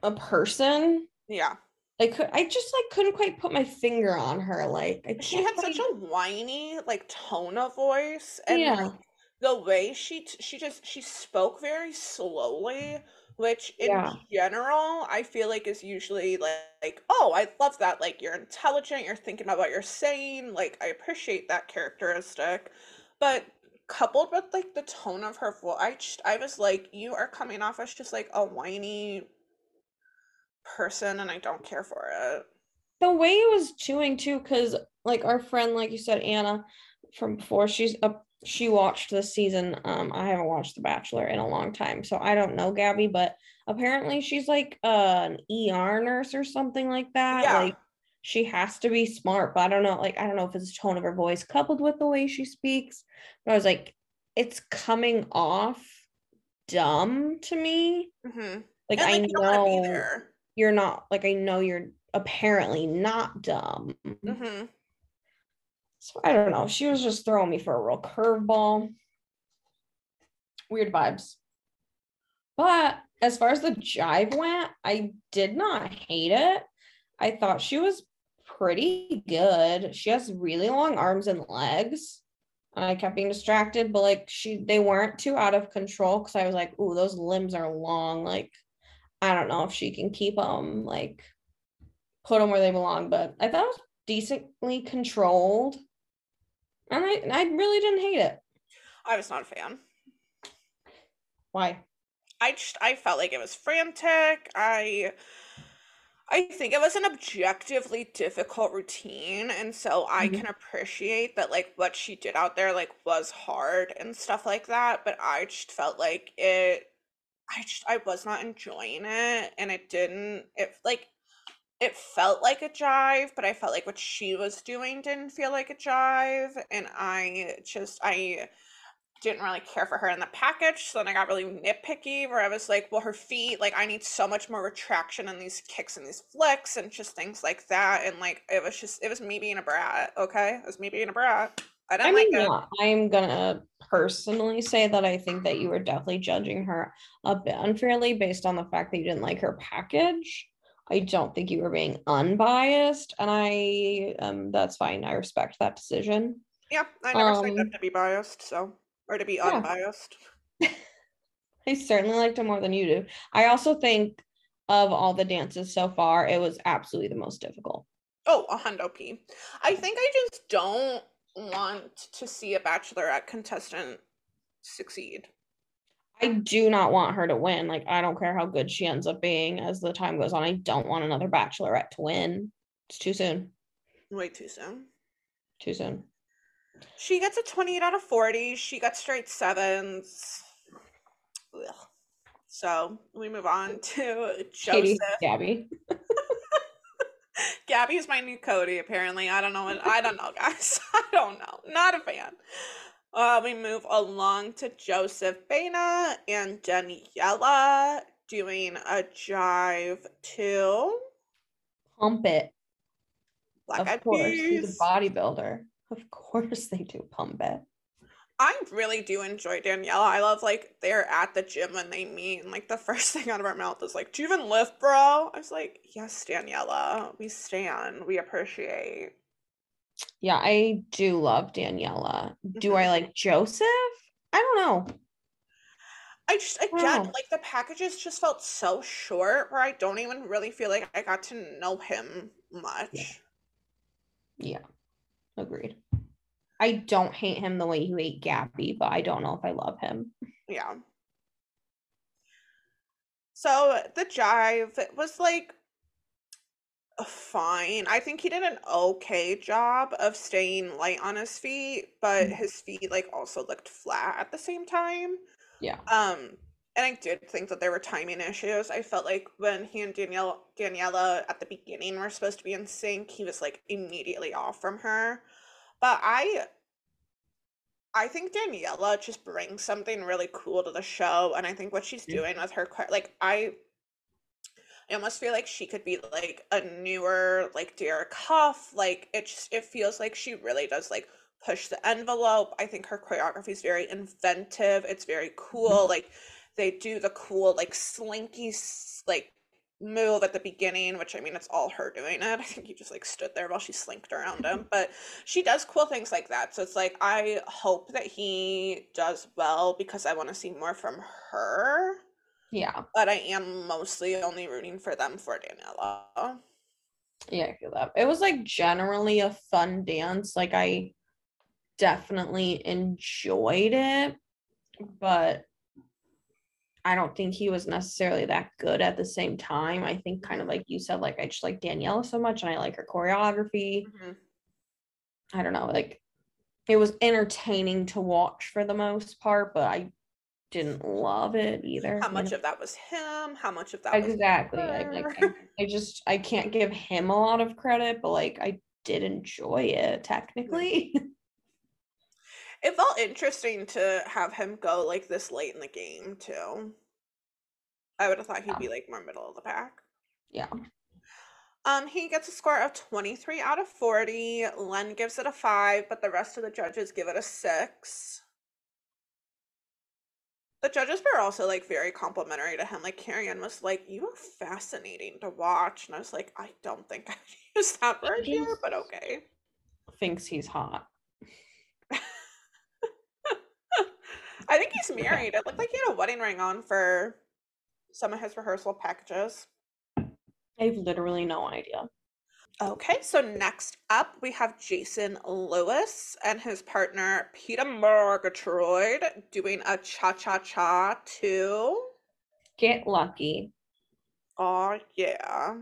a person. Yeah. Like I just like couldn't quite put my finger on her. Like I She had such a whiny like tone of voice and Yeah. like, the way she t- she just she spoke very slowly which in Yeah. general i feel like is usually like, like oh i love that like you're intelligent you're thinking about what you're saying like i appreciate that characteristic but coupled with like the tone of her voice i just i was like you are coming off as just like a whiny person and i don't care for it the way it was chewing too, because like our friend, like you said, Anna from before, she's up. She watched this season. Um, I haven't watched The Bachelor in a long time, so I don't know Gabby, but apparently she's like uh, an ER nurse or something like that. Yeah. Like she has to be smart, but I don't know. Like I don't know if it's the tone of her voice coupled with the way she speaks. But I was like, it's coming off dumb to me. mm-hmm. Like and I like you don't want to be know there you're not. Like I know you're apparently not dumb. mm-hmm. So I don't know. She was just throwing me for a real curveball. Weird vibes. But as far as the jive went, I did not hate it. I thought she was pretty good. She has really long arms and legs. I kept being distracted, but like she they weren't too out of control because I was like, ooh, those limbs are long. Like, I don't know if she can keep them, like put them where they belong, but I thought it was decently controlled. And I, I really didn't hate it. i was not a fan Why? I just I felt like it was frantic. I I think it was an objectively difficult routine and so I Mhm. can appreciate that like what she did out there like was hard and stuff like that, but I just felt like it I just I was not enjoying it and it didn't it like it felt like a jive, but I felt like what she was doing didn't feel like a jive and I just I didn't really care for her in the package. So then I got really nitpicky where I was like, well, her feet, like, I need so much more retraction in these kicks and these flicks and just things like that. And like, it was just, it was me being a brat. Okay. It was me being a brat. I didn't I mean, like it. yeah, I'm gonna personally say that I think that you were definitely judging her a bit unfairly based on the fact that you didn't like her package. I don't think you were being unbiased, and I um that's fine. I respect that decision. Yeah. I never signed Um, up to be biased. So, or to be yeah. unbiased. I certainly liked it more than you do. I also think of all the dances so far, it was absolutely the most difficult. Oh, a hundo P. I think I just don't want to see a bachelorette contestant succeed. I do not want her to win. Like, I don't care how good she ends up being as the time goes on. I don't want another bachelorette to win. It's too soon. Way too soon. Too soon. She gets a 28 out of 40. She got straight sevens. Ugh. So we move on to Katy, Joseph. Gabby. Gabby's my new Cody, apparently. I don't know. What, I don't know, guys. I don't know. Not a fan. Uh, we move along to Joseph Baena and Daniella doing a jive to Pump it. Black of course. He's a bodybuilder. Of course they do pump it. I really do enjoy Daniella. I love like they're at the gym when they meet, and like the first thing out of her mouth is like, "Do you even lift, bro?" I was like, "Yes, Daniella, we stand, we appreciate." Yeah, I do love Daniella. Do. I mm-hmm. like Joseph? I don't know. I just again Wow. like the packages just felt so short, where I don't even really feel like I got to know him much. Yeah, agreed. I don't hate him the way you hate Gabby, but I don't know if I love him. Yeah. So the jive was like fine. I think he did an okay job of staying light on his feet, but Mhm. his feet like also looked flat at the same time. Yeah. Um, and I did think that there were timing issues. I felt like when he and Danielle Daniella at the beginning were supposed to be in sync, he was like immediately off from her. But I I think Daniella just brings something really cool to the show, and I think what she's Yeah. doing with her, like I, I almost feel like she could be like a newer, like Derek Hough. Like it just it feels like she really does like push the envelope. I think her choreography is very inventive. It's very mm-hmm. cool. Like they do the cool like slinky like move at the beginning, which I mean it's all her doing it. I think he just like stood there while she slinked around him, mm-hmm. but she does cool things like that. So it's like I hope that he does well because I want to see more from her. Yeah. But I am mostly only rooting for them for Daniella. Yeah, I feel that. It was like generally a fun dance. Like I definitely enjoyed it, but I don't think he was necessarily that good at the same time. I think kind of like you said, like I just like Daniella so much and I like her choreography. Mm-hmm. I don't know, like it was entertaining to watch for the most part, but I didn't love it either. How you much know? of that was him? How much of that was exactly I, like. I, I just I can't give him a lot of credit, but like I did enjoy it technically. It felt interesting to have him go like this late in the game too. I would have thought he'd Yeah. be like more middle of the pack. yeah. Um, he gets a score of 23 out of 40. Len gives it a 5, but the rest of the judges give it a 6. The judges were also like very complimentary to him. Like Carrie Ann was like, You were fascinating to watch. And I was like, I don't think I used that word here, but okay. Thinks he's hot. I think he's married. It looked like he had a wedding ring on for some of his rehearsal packages. I have literally no idea. Okay, so next up we have Jason Lewis and his partner Peta Murgatroyd doing a cha cha cha to Get lucky. Oh yeah.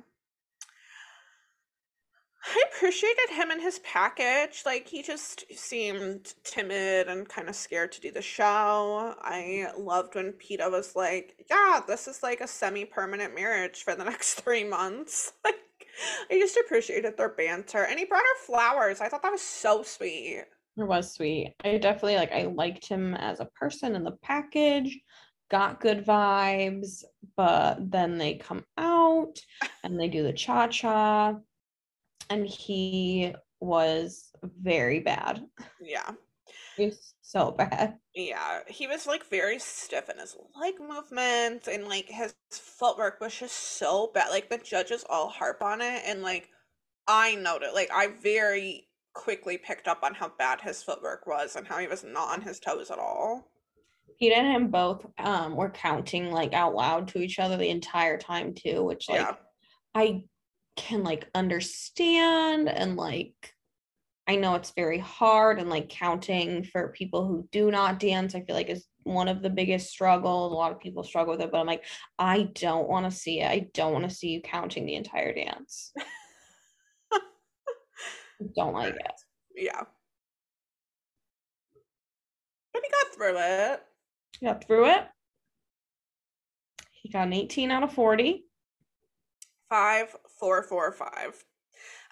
I appreciated him and his package. Like he just seemed timid and kind of scared to do the show. I loved when Peta was like, "Yeah, this is like a semi-permanent marriage for the next 3 months." Like I just appreciated their banter. And he brought her flowers. I thought that was so sweet. It was sweet. I definitely like I liked him as a person in the package. Got good vibes, but then they come out and they do the cha-cha and he was very bad. Yeah. He was so bad. Yeah, he was like very stiff in his leg movements and like his footwork was just so bad. Like the judges all harp on it and like I noted like I very quickly picked up on how bad his footwork was and how he was not on his toes at all. Pete and him both um were counting like out loud to each other the entire time too, which like Yeah. I can like understand and like I know it's very hard and like counting for people who do not dance, I feel like is one of the biggest struggles. A lot of people struggle with it, but I'm like, I don't want to see it. I don't want to see you counting the entire dance. Don't like it. Yeah. But he got through it. He Got through it. He got an 18 out of 40. Five, four, four, five.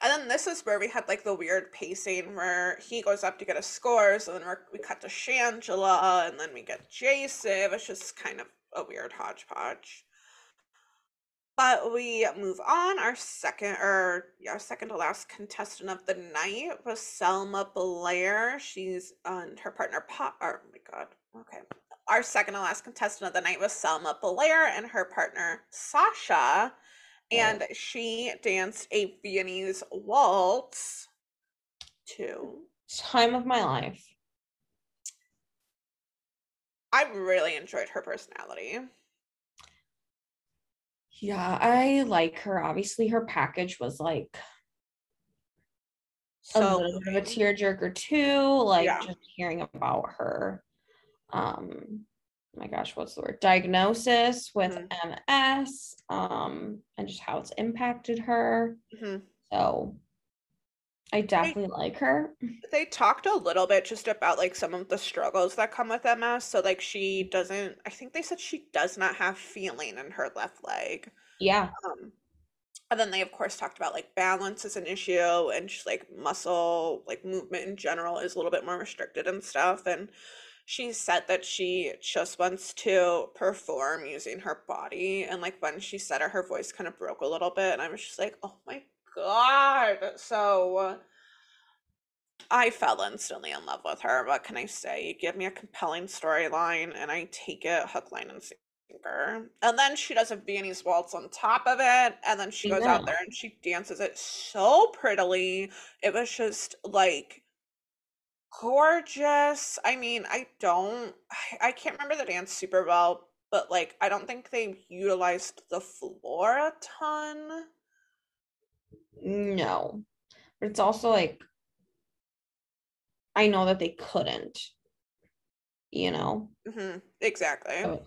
And then this is where we had like the weird pacing where he goes up to get his scores, and then we cut to Shangela, and then we get Jason. It's just kind of a weird hodgepodge. But we move on. Our second, or yeah, our second to last contestant of the night was Selma Blair. She's and her partner. Pop. Oh my god. Okay. Our second to last contestant of the night was Selma Blair and her partner Sasha, and she danced a Viennese waltz. To Time of my life. I really enjoyed her personality. Yeah, I like her. Obviously, her package was like a So little bit of a tearjerker too. Like Yeah. just hearing about her, um, oh my gosh, what's the word? Diagnosis with Mhm. MS, um, and just how it's impacted her. Mhm. So I definitely like her. they talked a little bit just about like some of the struggles that come with MS. So like she doesn't I think they said she does not have feeling in her left leg. Yeah, Um and then they of course talked about like balance is an issue and just like muscle like movement in general is a little bit more restricted and stuff and she said that she just wants to perform using her body and like when she said it her voice kind of broke a little bit and I was just like oh my god so I fell instantly in love with her. What can I say? You give me a compelling storyline and I take it hook, line, and sinker. And then she does a Viennese waltz on top of it. And then she goes out there and she dances it so prettily. It was just like gorgeous. I mean, I don't, I, can't remember the dance super well, but like, I don't think they utilized the floor a ton. no, but it's also like I know that they couldn't, you know. hmm exactly. So.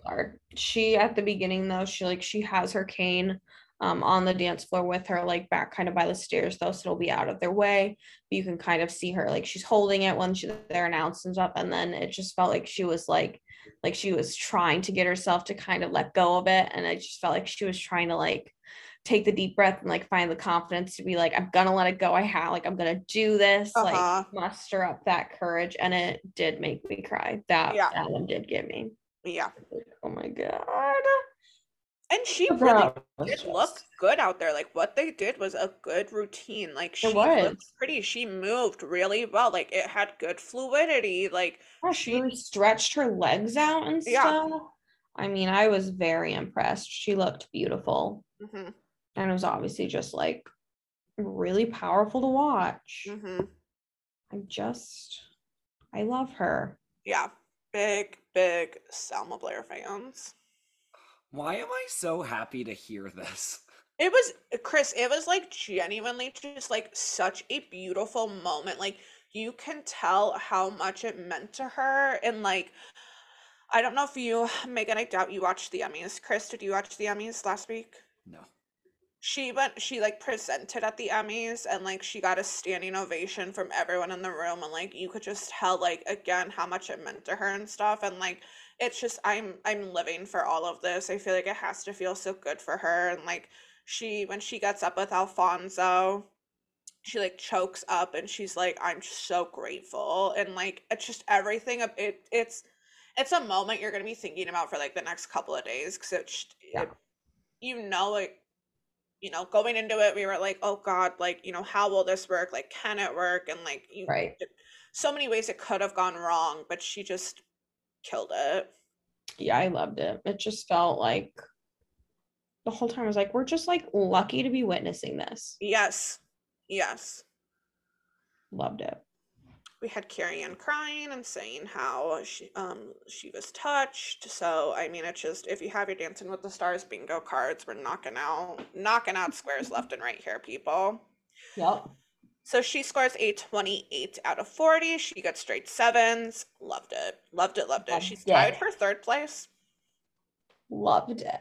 She at the beginning though, she like she has her cane um on the dance floor with her, like back kind of by the stairs though, so it'll be out of their way. But you can kind of see her like she's holding it when she their announcement's up, and then it just felt like she was like like she was trying to get herself to kind of let go of it. And I just felt like she was trying to like take the deep breath and like find the confidence to be like, I'm gonna let it go. I have like I'm gonna do this, Uh-huh. like muster up that courage. And it did make me cry. That Yeah. that one did get me. Yeah. Oh my god. And she really did look good out there. Like what they did was a good routine. Like she looked pretty. She moved really well. Like it had good fluidity. Like Yeah, she she really stretched her legs out and Yeah. stuff. I mean, I was very impressed. She looked beautiful. mhm, And it was obviously just like really powerful to watch. mhm. I just I love her. yeah. Big, big Selma Blair fans. Why am I so happy to hear this? It was Chris, it was like genuinely just like such a beautiful moment. Like you can tell how much it meant to her and like I don't know if you Megan, I doubt you watched the Emmys. Chris, did you watch the Emmys last week? No. she went she like presented at the emmys and like she got a standing ovation from everyone in the room and like you could just tell like again how much it meant to her and stuff and like it's just i'm i'm living for all of this i feel like it has to feel so good for her and like she when she gets up with alfonso she like chokes up and she's like i'm so grateful and like it's just everything it it's it's a moment you're gonna be thinking about for like the next couple of days because it's Yeah. it, you know like you know going into it we were like oh god like you know how will this work like can it work and like you Right. so many ways it could have gone wrong but she just killed it Yeah, I loved it. It just felt like the whole time I was like, we're just like lucky to be witnessing this. yes yes Loved it. we had Carrie Ann crying and saying how she um she was touched. So I mean it's just if you have your Dancing with the Stars bingo cards, we're knocking out knocking out squares left and right here, people. Yep. So she scores a 28 out of 40. She got straight sevens. Loved it. Loved it, loved it. She's tied for third place. Loved it.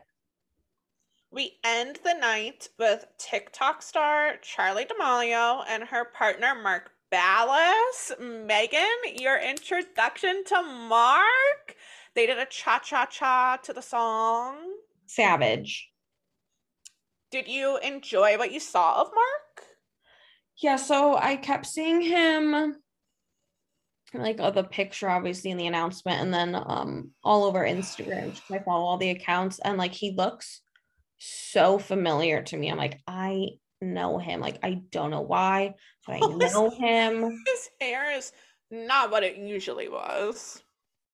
We end the night with TikTok star Charlie D'Amelio and her partner Mark Ballas. Megan, your introduction to Mark. They did a cha cha cha to the song. Savage. Did you enjoy what you saw of Mark? Yeah, so I kept seeing him like uh, the picture obviously in the announcement and then um all over Instagram. I follow all the accounts and like he looks so familiar to me. I'm like, I know him. Like I don't know why, but I Oh, his- know him. His hair is not what it usually was.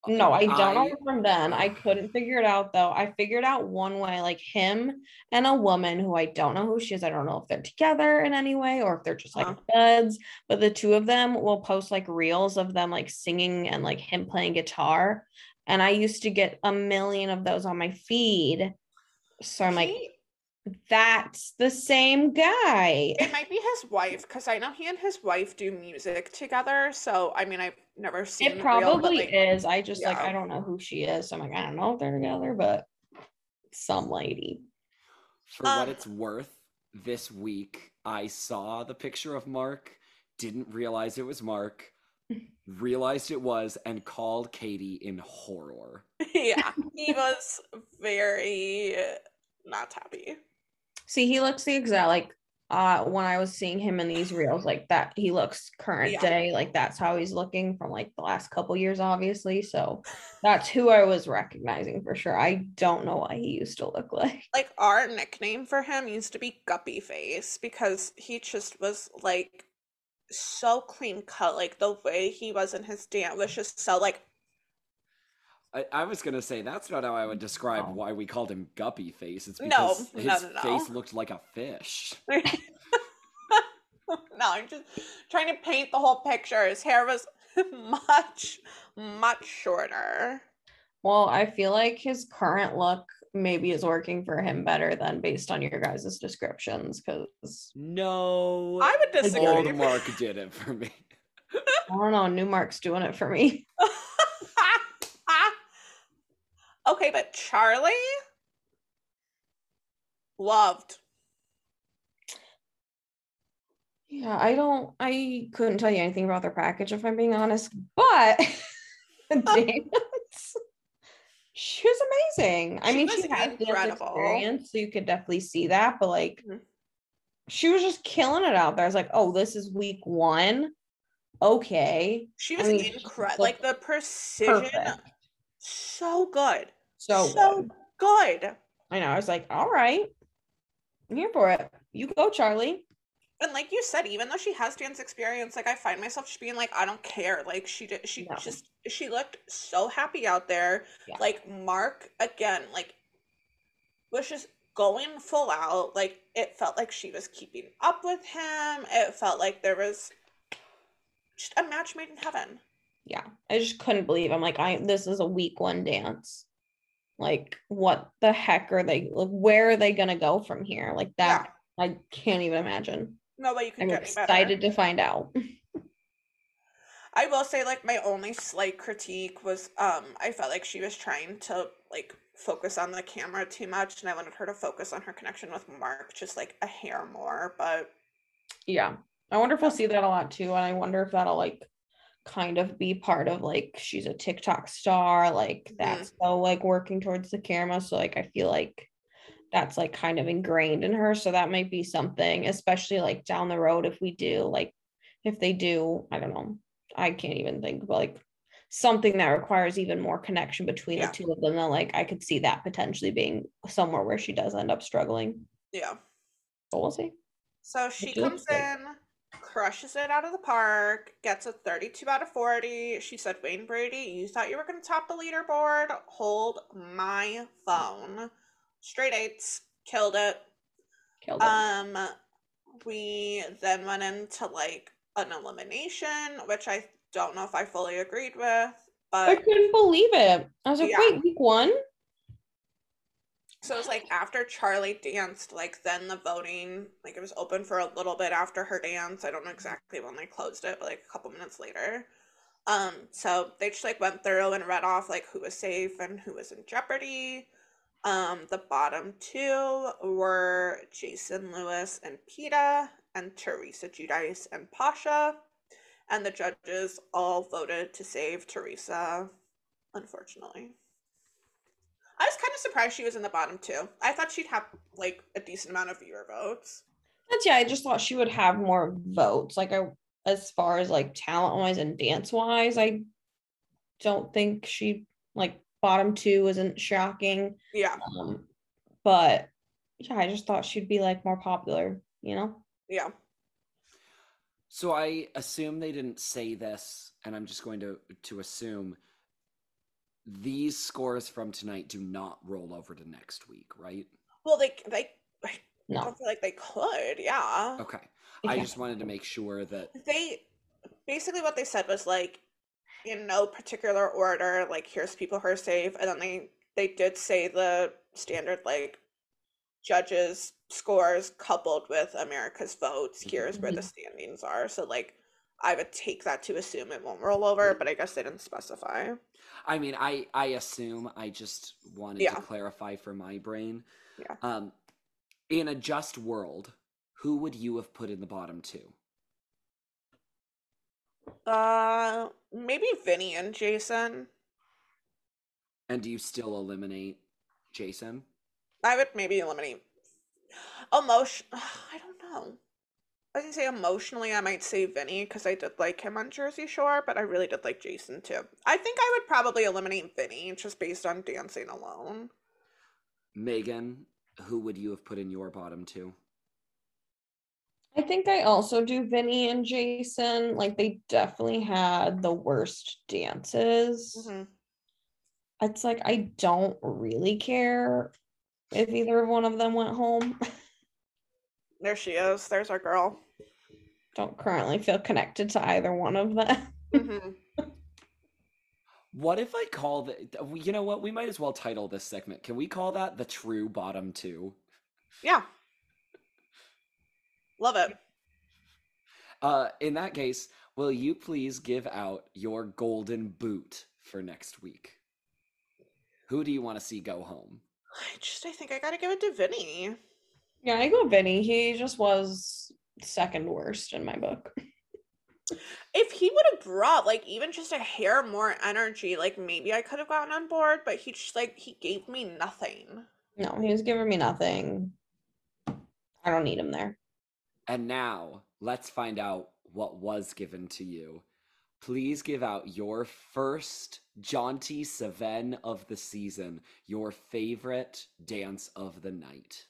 No, I don't know from then. I couldn't figure it out though. I figured out one way, like him and a woman who I don't know who she is. I don't know if they're together in any way or if they're just like Uh-huh. buds, but the two of them will post like reels of them like singing and like him playing guitar. And I used to get a million of those on my feed. So I'm like, that's the same guy. it might be his wife because I know he and his wife do music together. So I mean, I've never seen. It the reel, but, probably like, is. I just like. I don't know who she is. So I'm like, I don't know if they're together, but some lady. For what Um, it's worth, this week I saw the picture of Mark, didn't realize it was Mark, realized it was, and called Katy in horror. yeah, he was very not happy. See, he looks the exact like uh when I was seeing him in these reels, like that he looks current Yeah. day, like that's how he's looking from like the last couple years, obviously. So that's who I was recognizing for sure. I don't know what he used to look like. Like our nickname for him used to be Guppy Face because he just was like so clean cut. Like the way he was in his dance was just so like I, I was gonna say that's not how I would describe No. why we called him Guppy Face. It's because no, his no, no. face looked like a fish. no, I'm just trying to paint the whole picture. His hair was much, much shorter. Well, I feel like his current look maybe is working for him better than based on your guys' descriptions because No, I would disagree. old Mark did it for me. I don't know, new Mark's doing it for me. okay, but Charlie loved. Yeah, I don't I couldn't tell you anything about their package if I'm being honest, but dance she was amazing. I She mean, she had incredible. experience, so you could definitely see that, but like Mhm. she was just killing it out there. I was like, oh, this is week one. Okay. She I was mean, incredible. Like the precision, Perfect. So good, So, so good. good. I know. I was like, all right. I'm here for it. You go, Charlie. And like you said, even though she has dance experience, like I find myself just being like, I don't care. Like she did, she No. just she looked so happy out there. Yeah. Like Mark again, like was just going full out. Like it felt like she was keeping up with him. It felt like there was just a match made in heaven. Yeah i just couldn't believe i'm like i this is a week one dance. Like what the heck are they like, where are they gonna go from here? Like that i can't even imagine. No way you can i'm get me better. excited to find out. I will say like my only slight critique was um I felt like she was trying to like focus on the camera too much and I wanted her to focus on her connection with Mark just like a hair more but yeah. I wonder if we'll see that a lot too and i wonder if that'll like kind of be part of like she's a tiktok star like mm-hmm. that's so like working towards the camera so like i feel like that's like kind of ingrained in her so that might be something especially like down the road if we do like if they do i don't know i can't even think but like something that requires even more connection between Yeah. the two of them then like i could see that potentially being somewhere where she does end up struggling yeah. but we'll see So she comes in, crushes it out of the park, gets a 32 out of 40. She said, Wayne Brady, you thought you were going to top the leaderboard? Hold my phone. Straight eights, killed it. killed it Um, we then went into like an elimination, which I don't know if I fully agreed with, But I couldn't believe it. I was like, Yeah. wait, week one? So it was like after Charlie danced, like then the voting, like it was open for a little bit after her dance. I don't know exactly when they closed it, but like a couple minutes later. Um, so they just like went through and read off like who was safe and who was in jeopardy. Um, the bottom two were Jason Lewis and Peta, and Teresa Giudice and Pasha. And the judges all voted to save Teresa, unfortunately. I was kind of surprised she was in the bottom two. I thought she'd have like a decent amount of viewer votes. But yeah, I just thought she would have more votes. Like I as far as like talent wise and dance wise, I don't think she like bottom two isn't shocking. Yeah. Um, but yeah, I just thought she'd be like more popular, you know? Yeah. So I assume they didn't say this, and I'm just going to to assume these scores from tonight do not roll over to next week, right? Well, they they I don't feel like they could. Yeah. Okay. I can't. just wanted to make sure that They basically what they said was like in no particular order. Like here's people who are safe, and then they they did say the standard like judges scores coupled with America's votes. Mm-hmm. Here's where the mm-hmm. standings are. So like. I would take that to assume it won't roll over, but I guess they didn't specify. I mean, I I assume I just wanted Yeah. to clarify for my brain. Yeah. Um, in a just world, who would you have put in the bottom two? Uh, maybe Vinny and Jason. And do you still eliminate Jason? I would maybe eliminate emotion. I don't know. I can say emotionally, I might say Vinny because I did like him on Jersey Shore, but I really did like Jason too. I think I would probably eliminate Vinny just based on dancing alone. Megan, who would you have put in your bottom two? I think I also do Vinny and Jason. Like they definitely had the worst dances. Mhm. It's like I don't really care if either one of them went home. There she is. There's our girl. don't currently feel connected to either one of them. Mhm. What if I call the? You know what? We might as well title this segment. Can we call that the true bottom two? Yeah. Love it. Uh, in that case, will you please give out your golden boot for next week? Who do you want to see go home? I just, I think I gotta give it to Vinny. Yeah, I go Vinny. He just was second worst in my book. If he would have brought like even just a hair more energy, like maybe I could have gotten on board, but he just like he gave me nothing. No, he was giving me nothing. I don't need him there. And now let's find out what was given to you. Please give out your first jaunty Seven of the season, your favorite dance of the night.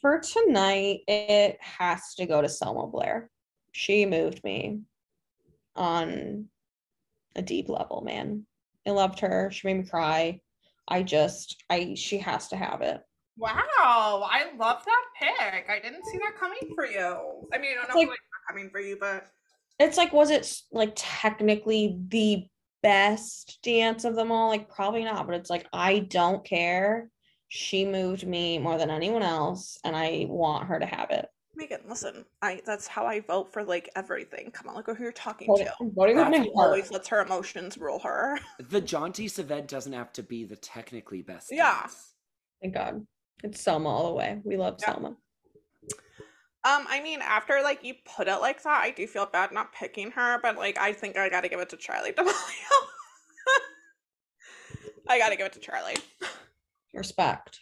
For tonight, it has to go to Selma Blair. She moved me on a deep level, man. I loved her. She made me cry. I just, I, she has to have it. Wow, I love that pick. I didn't see that coming for you. I mean, I don't It's know like- like, coming for you, but It's like, was it like technically the best dance of them all? Like, probably not, but it's like, I don't care. She moved me more than anyone else, and I want her to have it. Megan, listen, I that's how I vote for like everything. Come on, look who you're talking Voting, to. voting with That's my heart. always lets her emotions rule her. The jaunty Seven doesn't have to be the technically best. Yeah. dance. Thank God. It's Selma all the way. We love Yeah. Selma. Um, I mean, after like you put it like that, I do feel bad not picking her, but like I think I gotta give it to Charlie D'Amelio. I gotta give it to Charlie. Respect.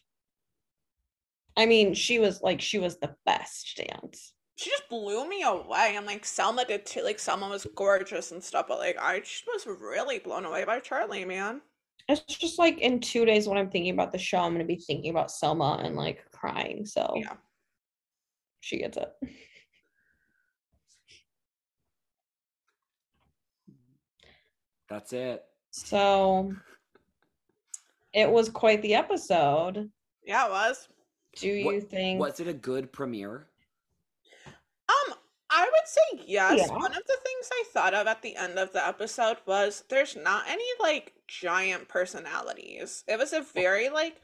I mean, she was like, she was the best dance. She just blew me away, and like Selma did too. Like Selma was gorgeous and stuff, but like I just was really blown away by Charlie, man. It's just like in two days when I'm thinking about the show, I'm going to be thinking about Selma and like crying. So Yeah. she gets it. That's it. So it was quite the episode. Yeah, it was. Do What- you think? Was it a good premiere? Um, I would say yes. Yeah. One of the things I thought of at the end of the episode was there's not any like giant personalities. It was a very like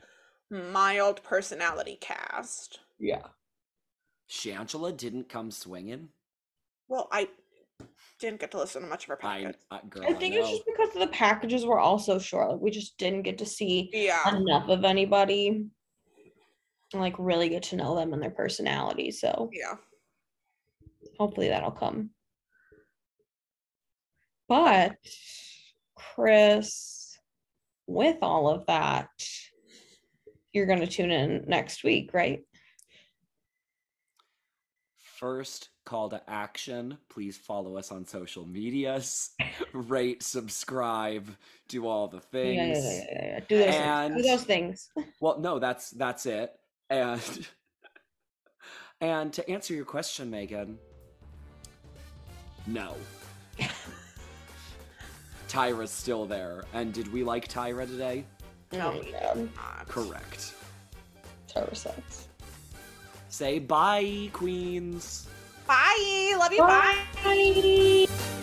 mild personality cast. Yeah. Shangela didn't come swinging. Well, I didn't get to listen to much of her I, package. I uh, girl, I think I it's just because the packages were all so short. Like we just didn't get to see Yeah. enough of anybody and like really get to know them and their personality. So Yeah. hopefully that'll come. But Chris, with all of that, you're going to tune in next week, right? first call to action please follow us on social medias, rate, subscribe, do all the Yeah, yeah, things. yeah, yeah, yeah, yeah. Do those things. And- Do those things. Well, no, that's that's it. And and to answer your question, Megan, no. Tyra's still there. And did we like Tyra today? No, we did not. Correct. Tyra sucks. Say bye, queens. Bye. Love you. bye. Bye.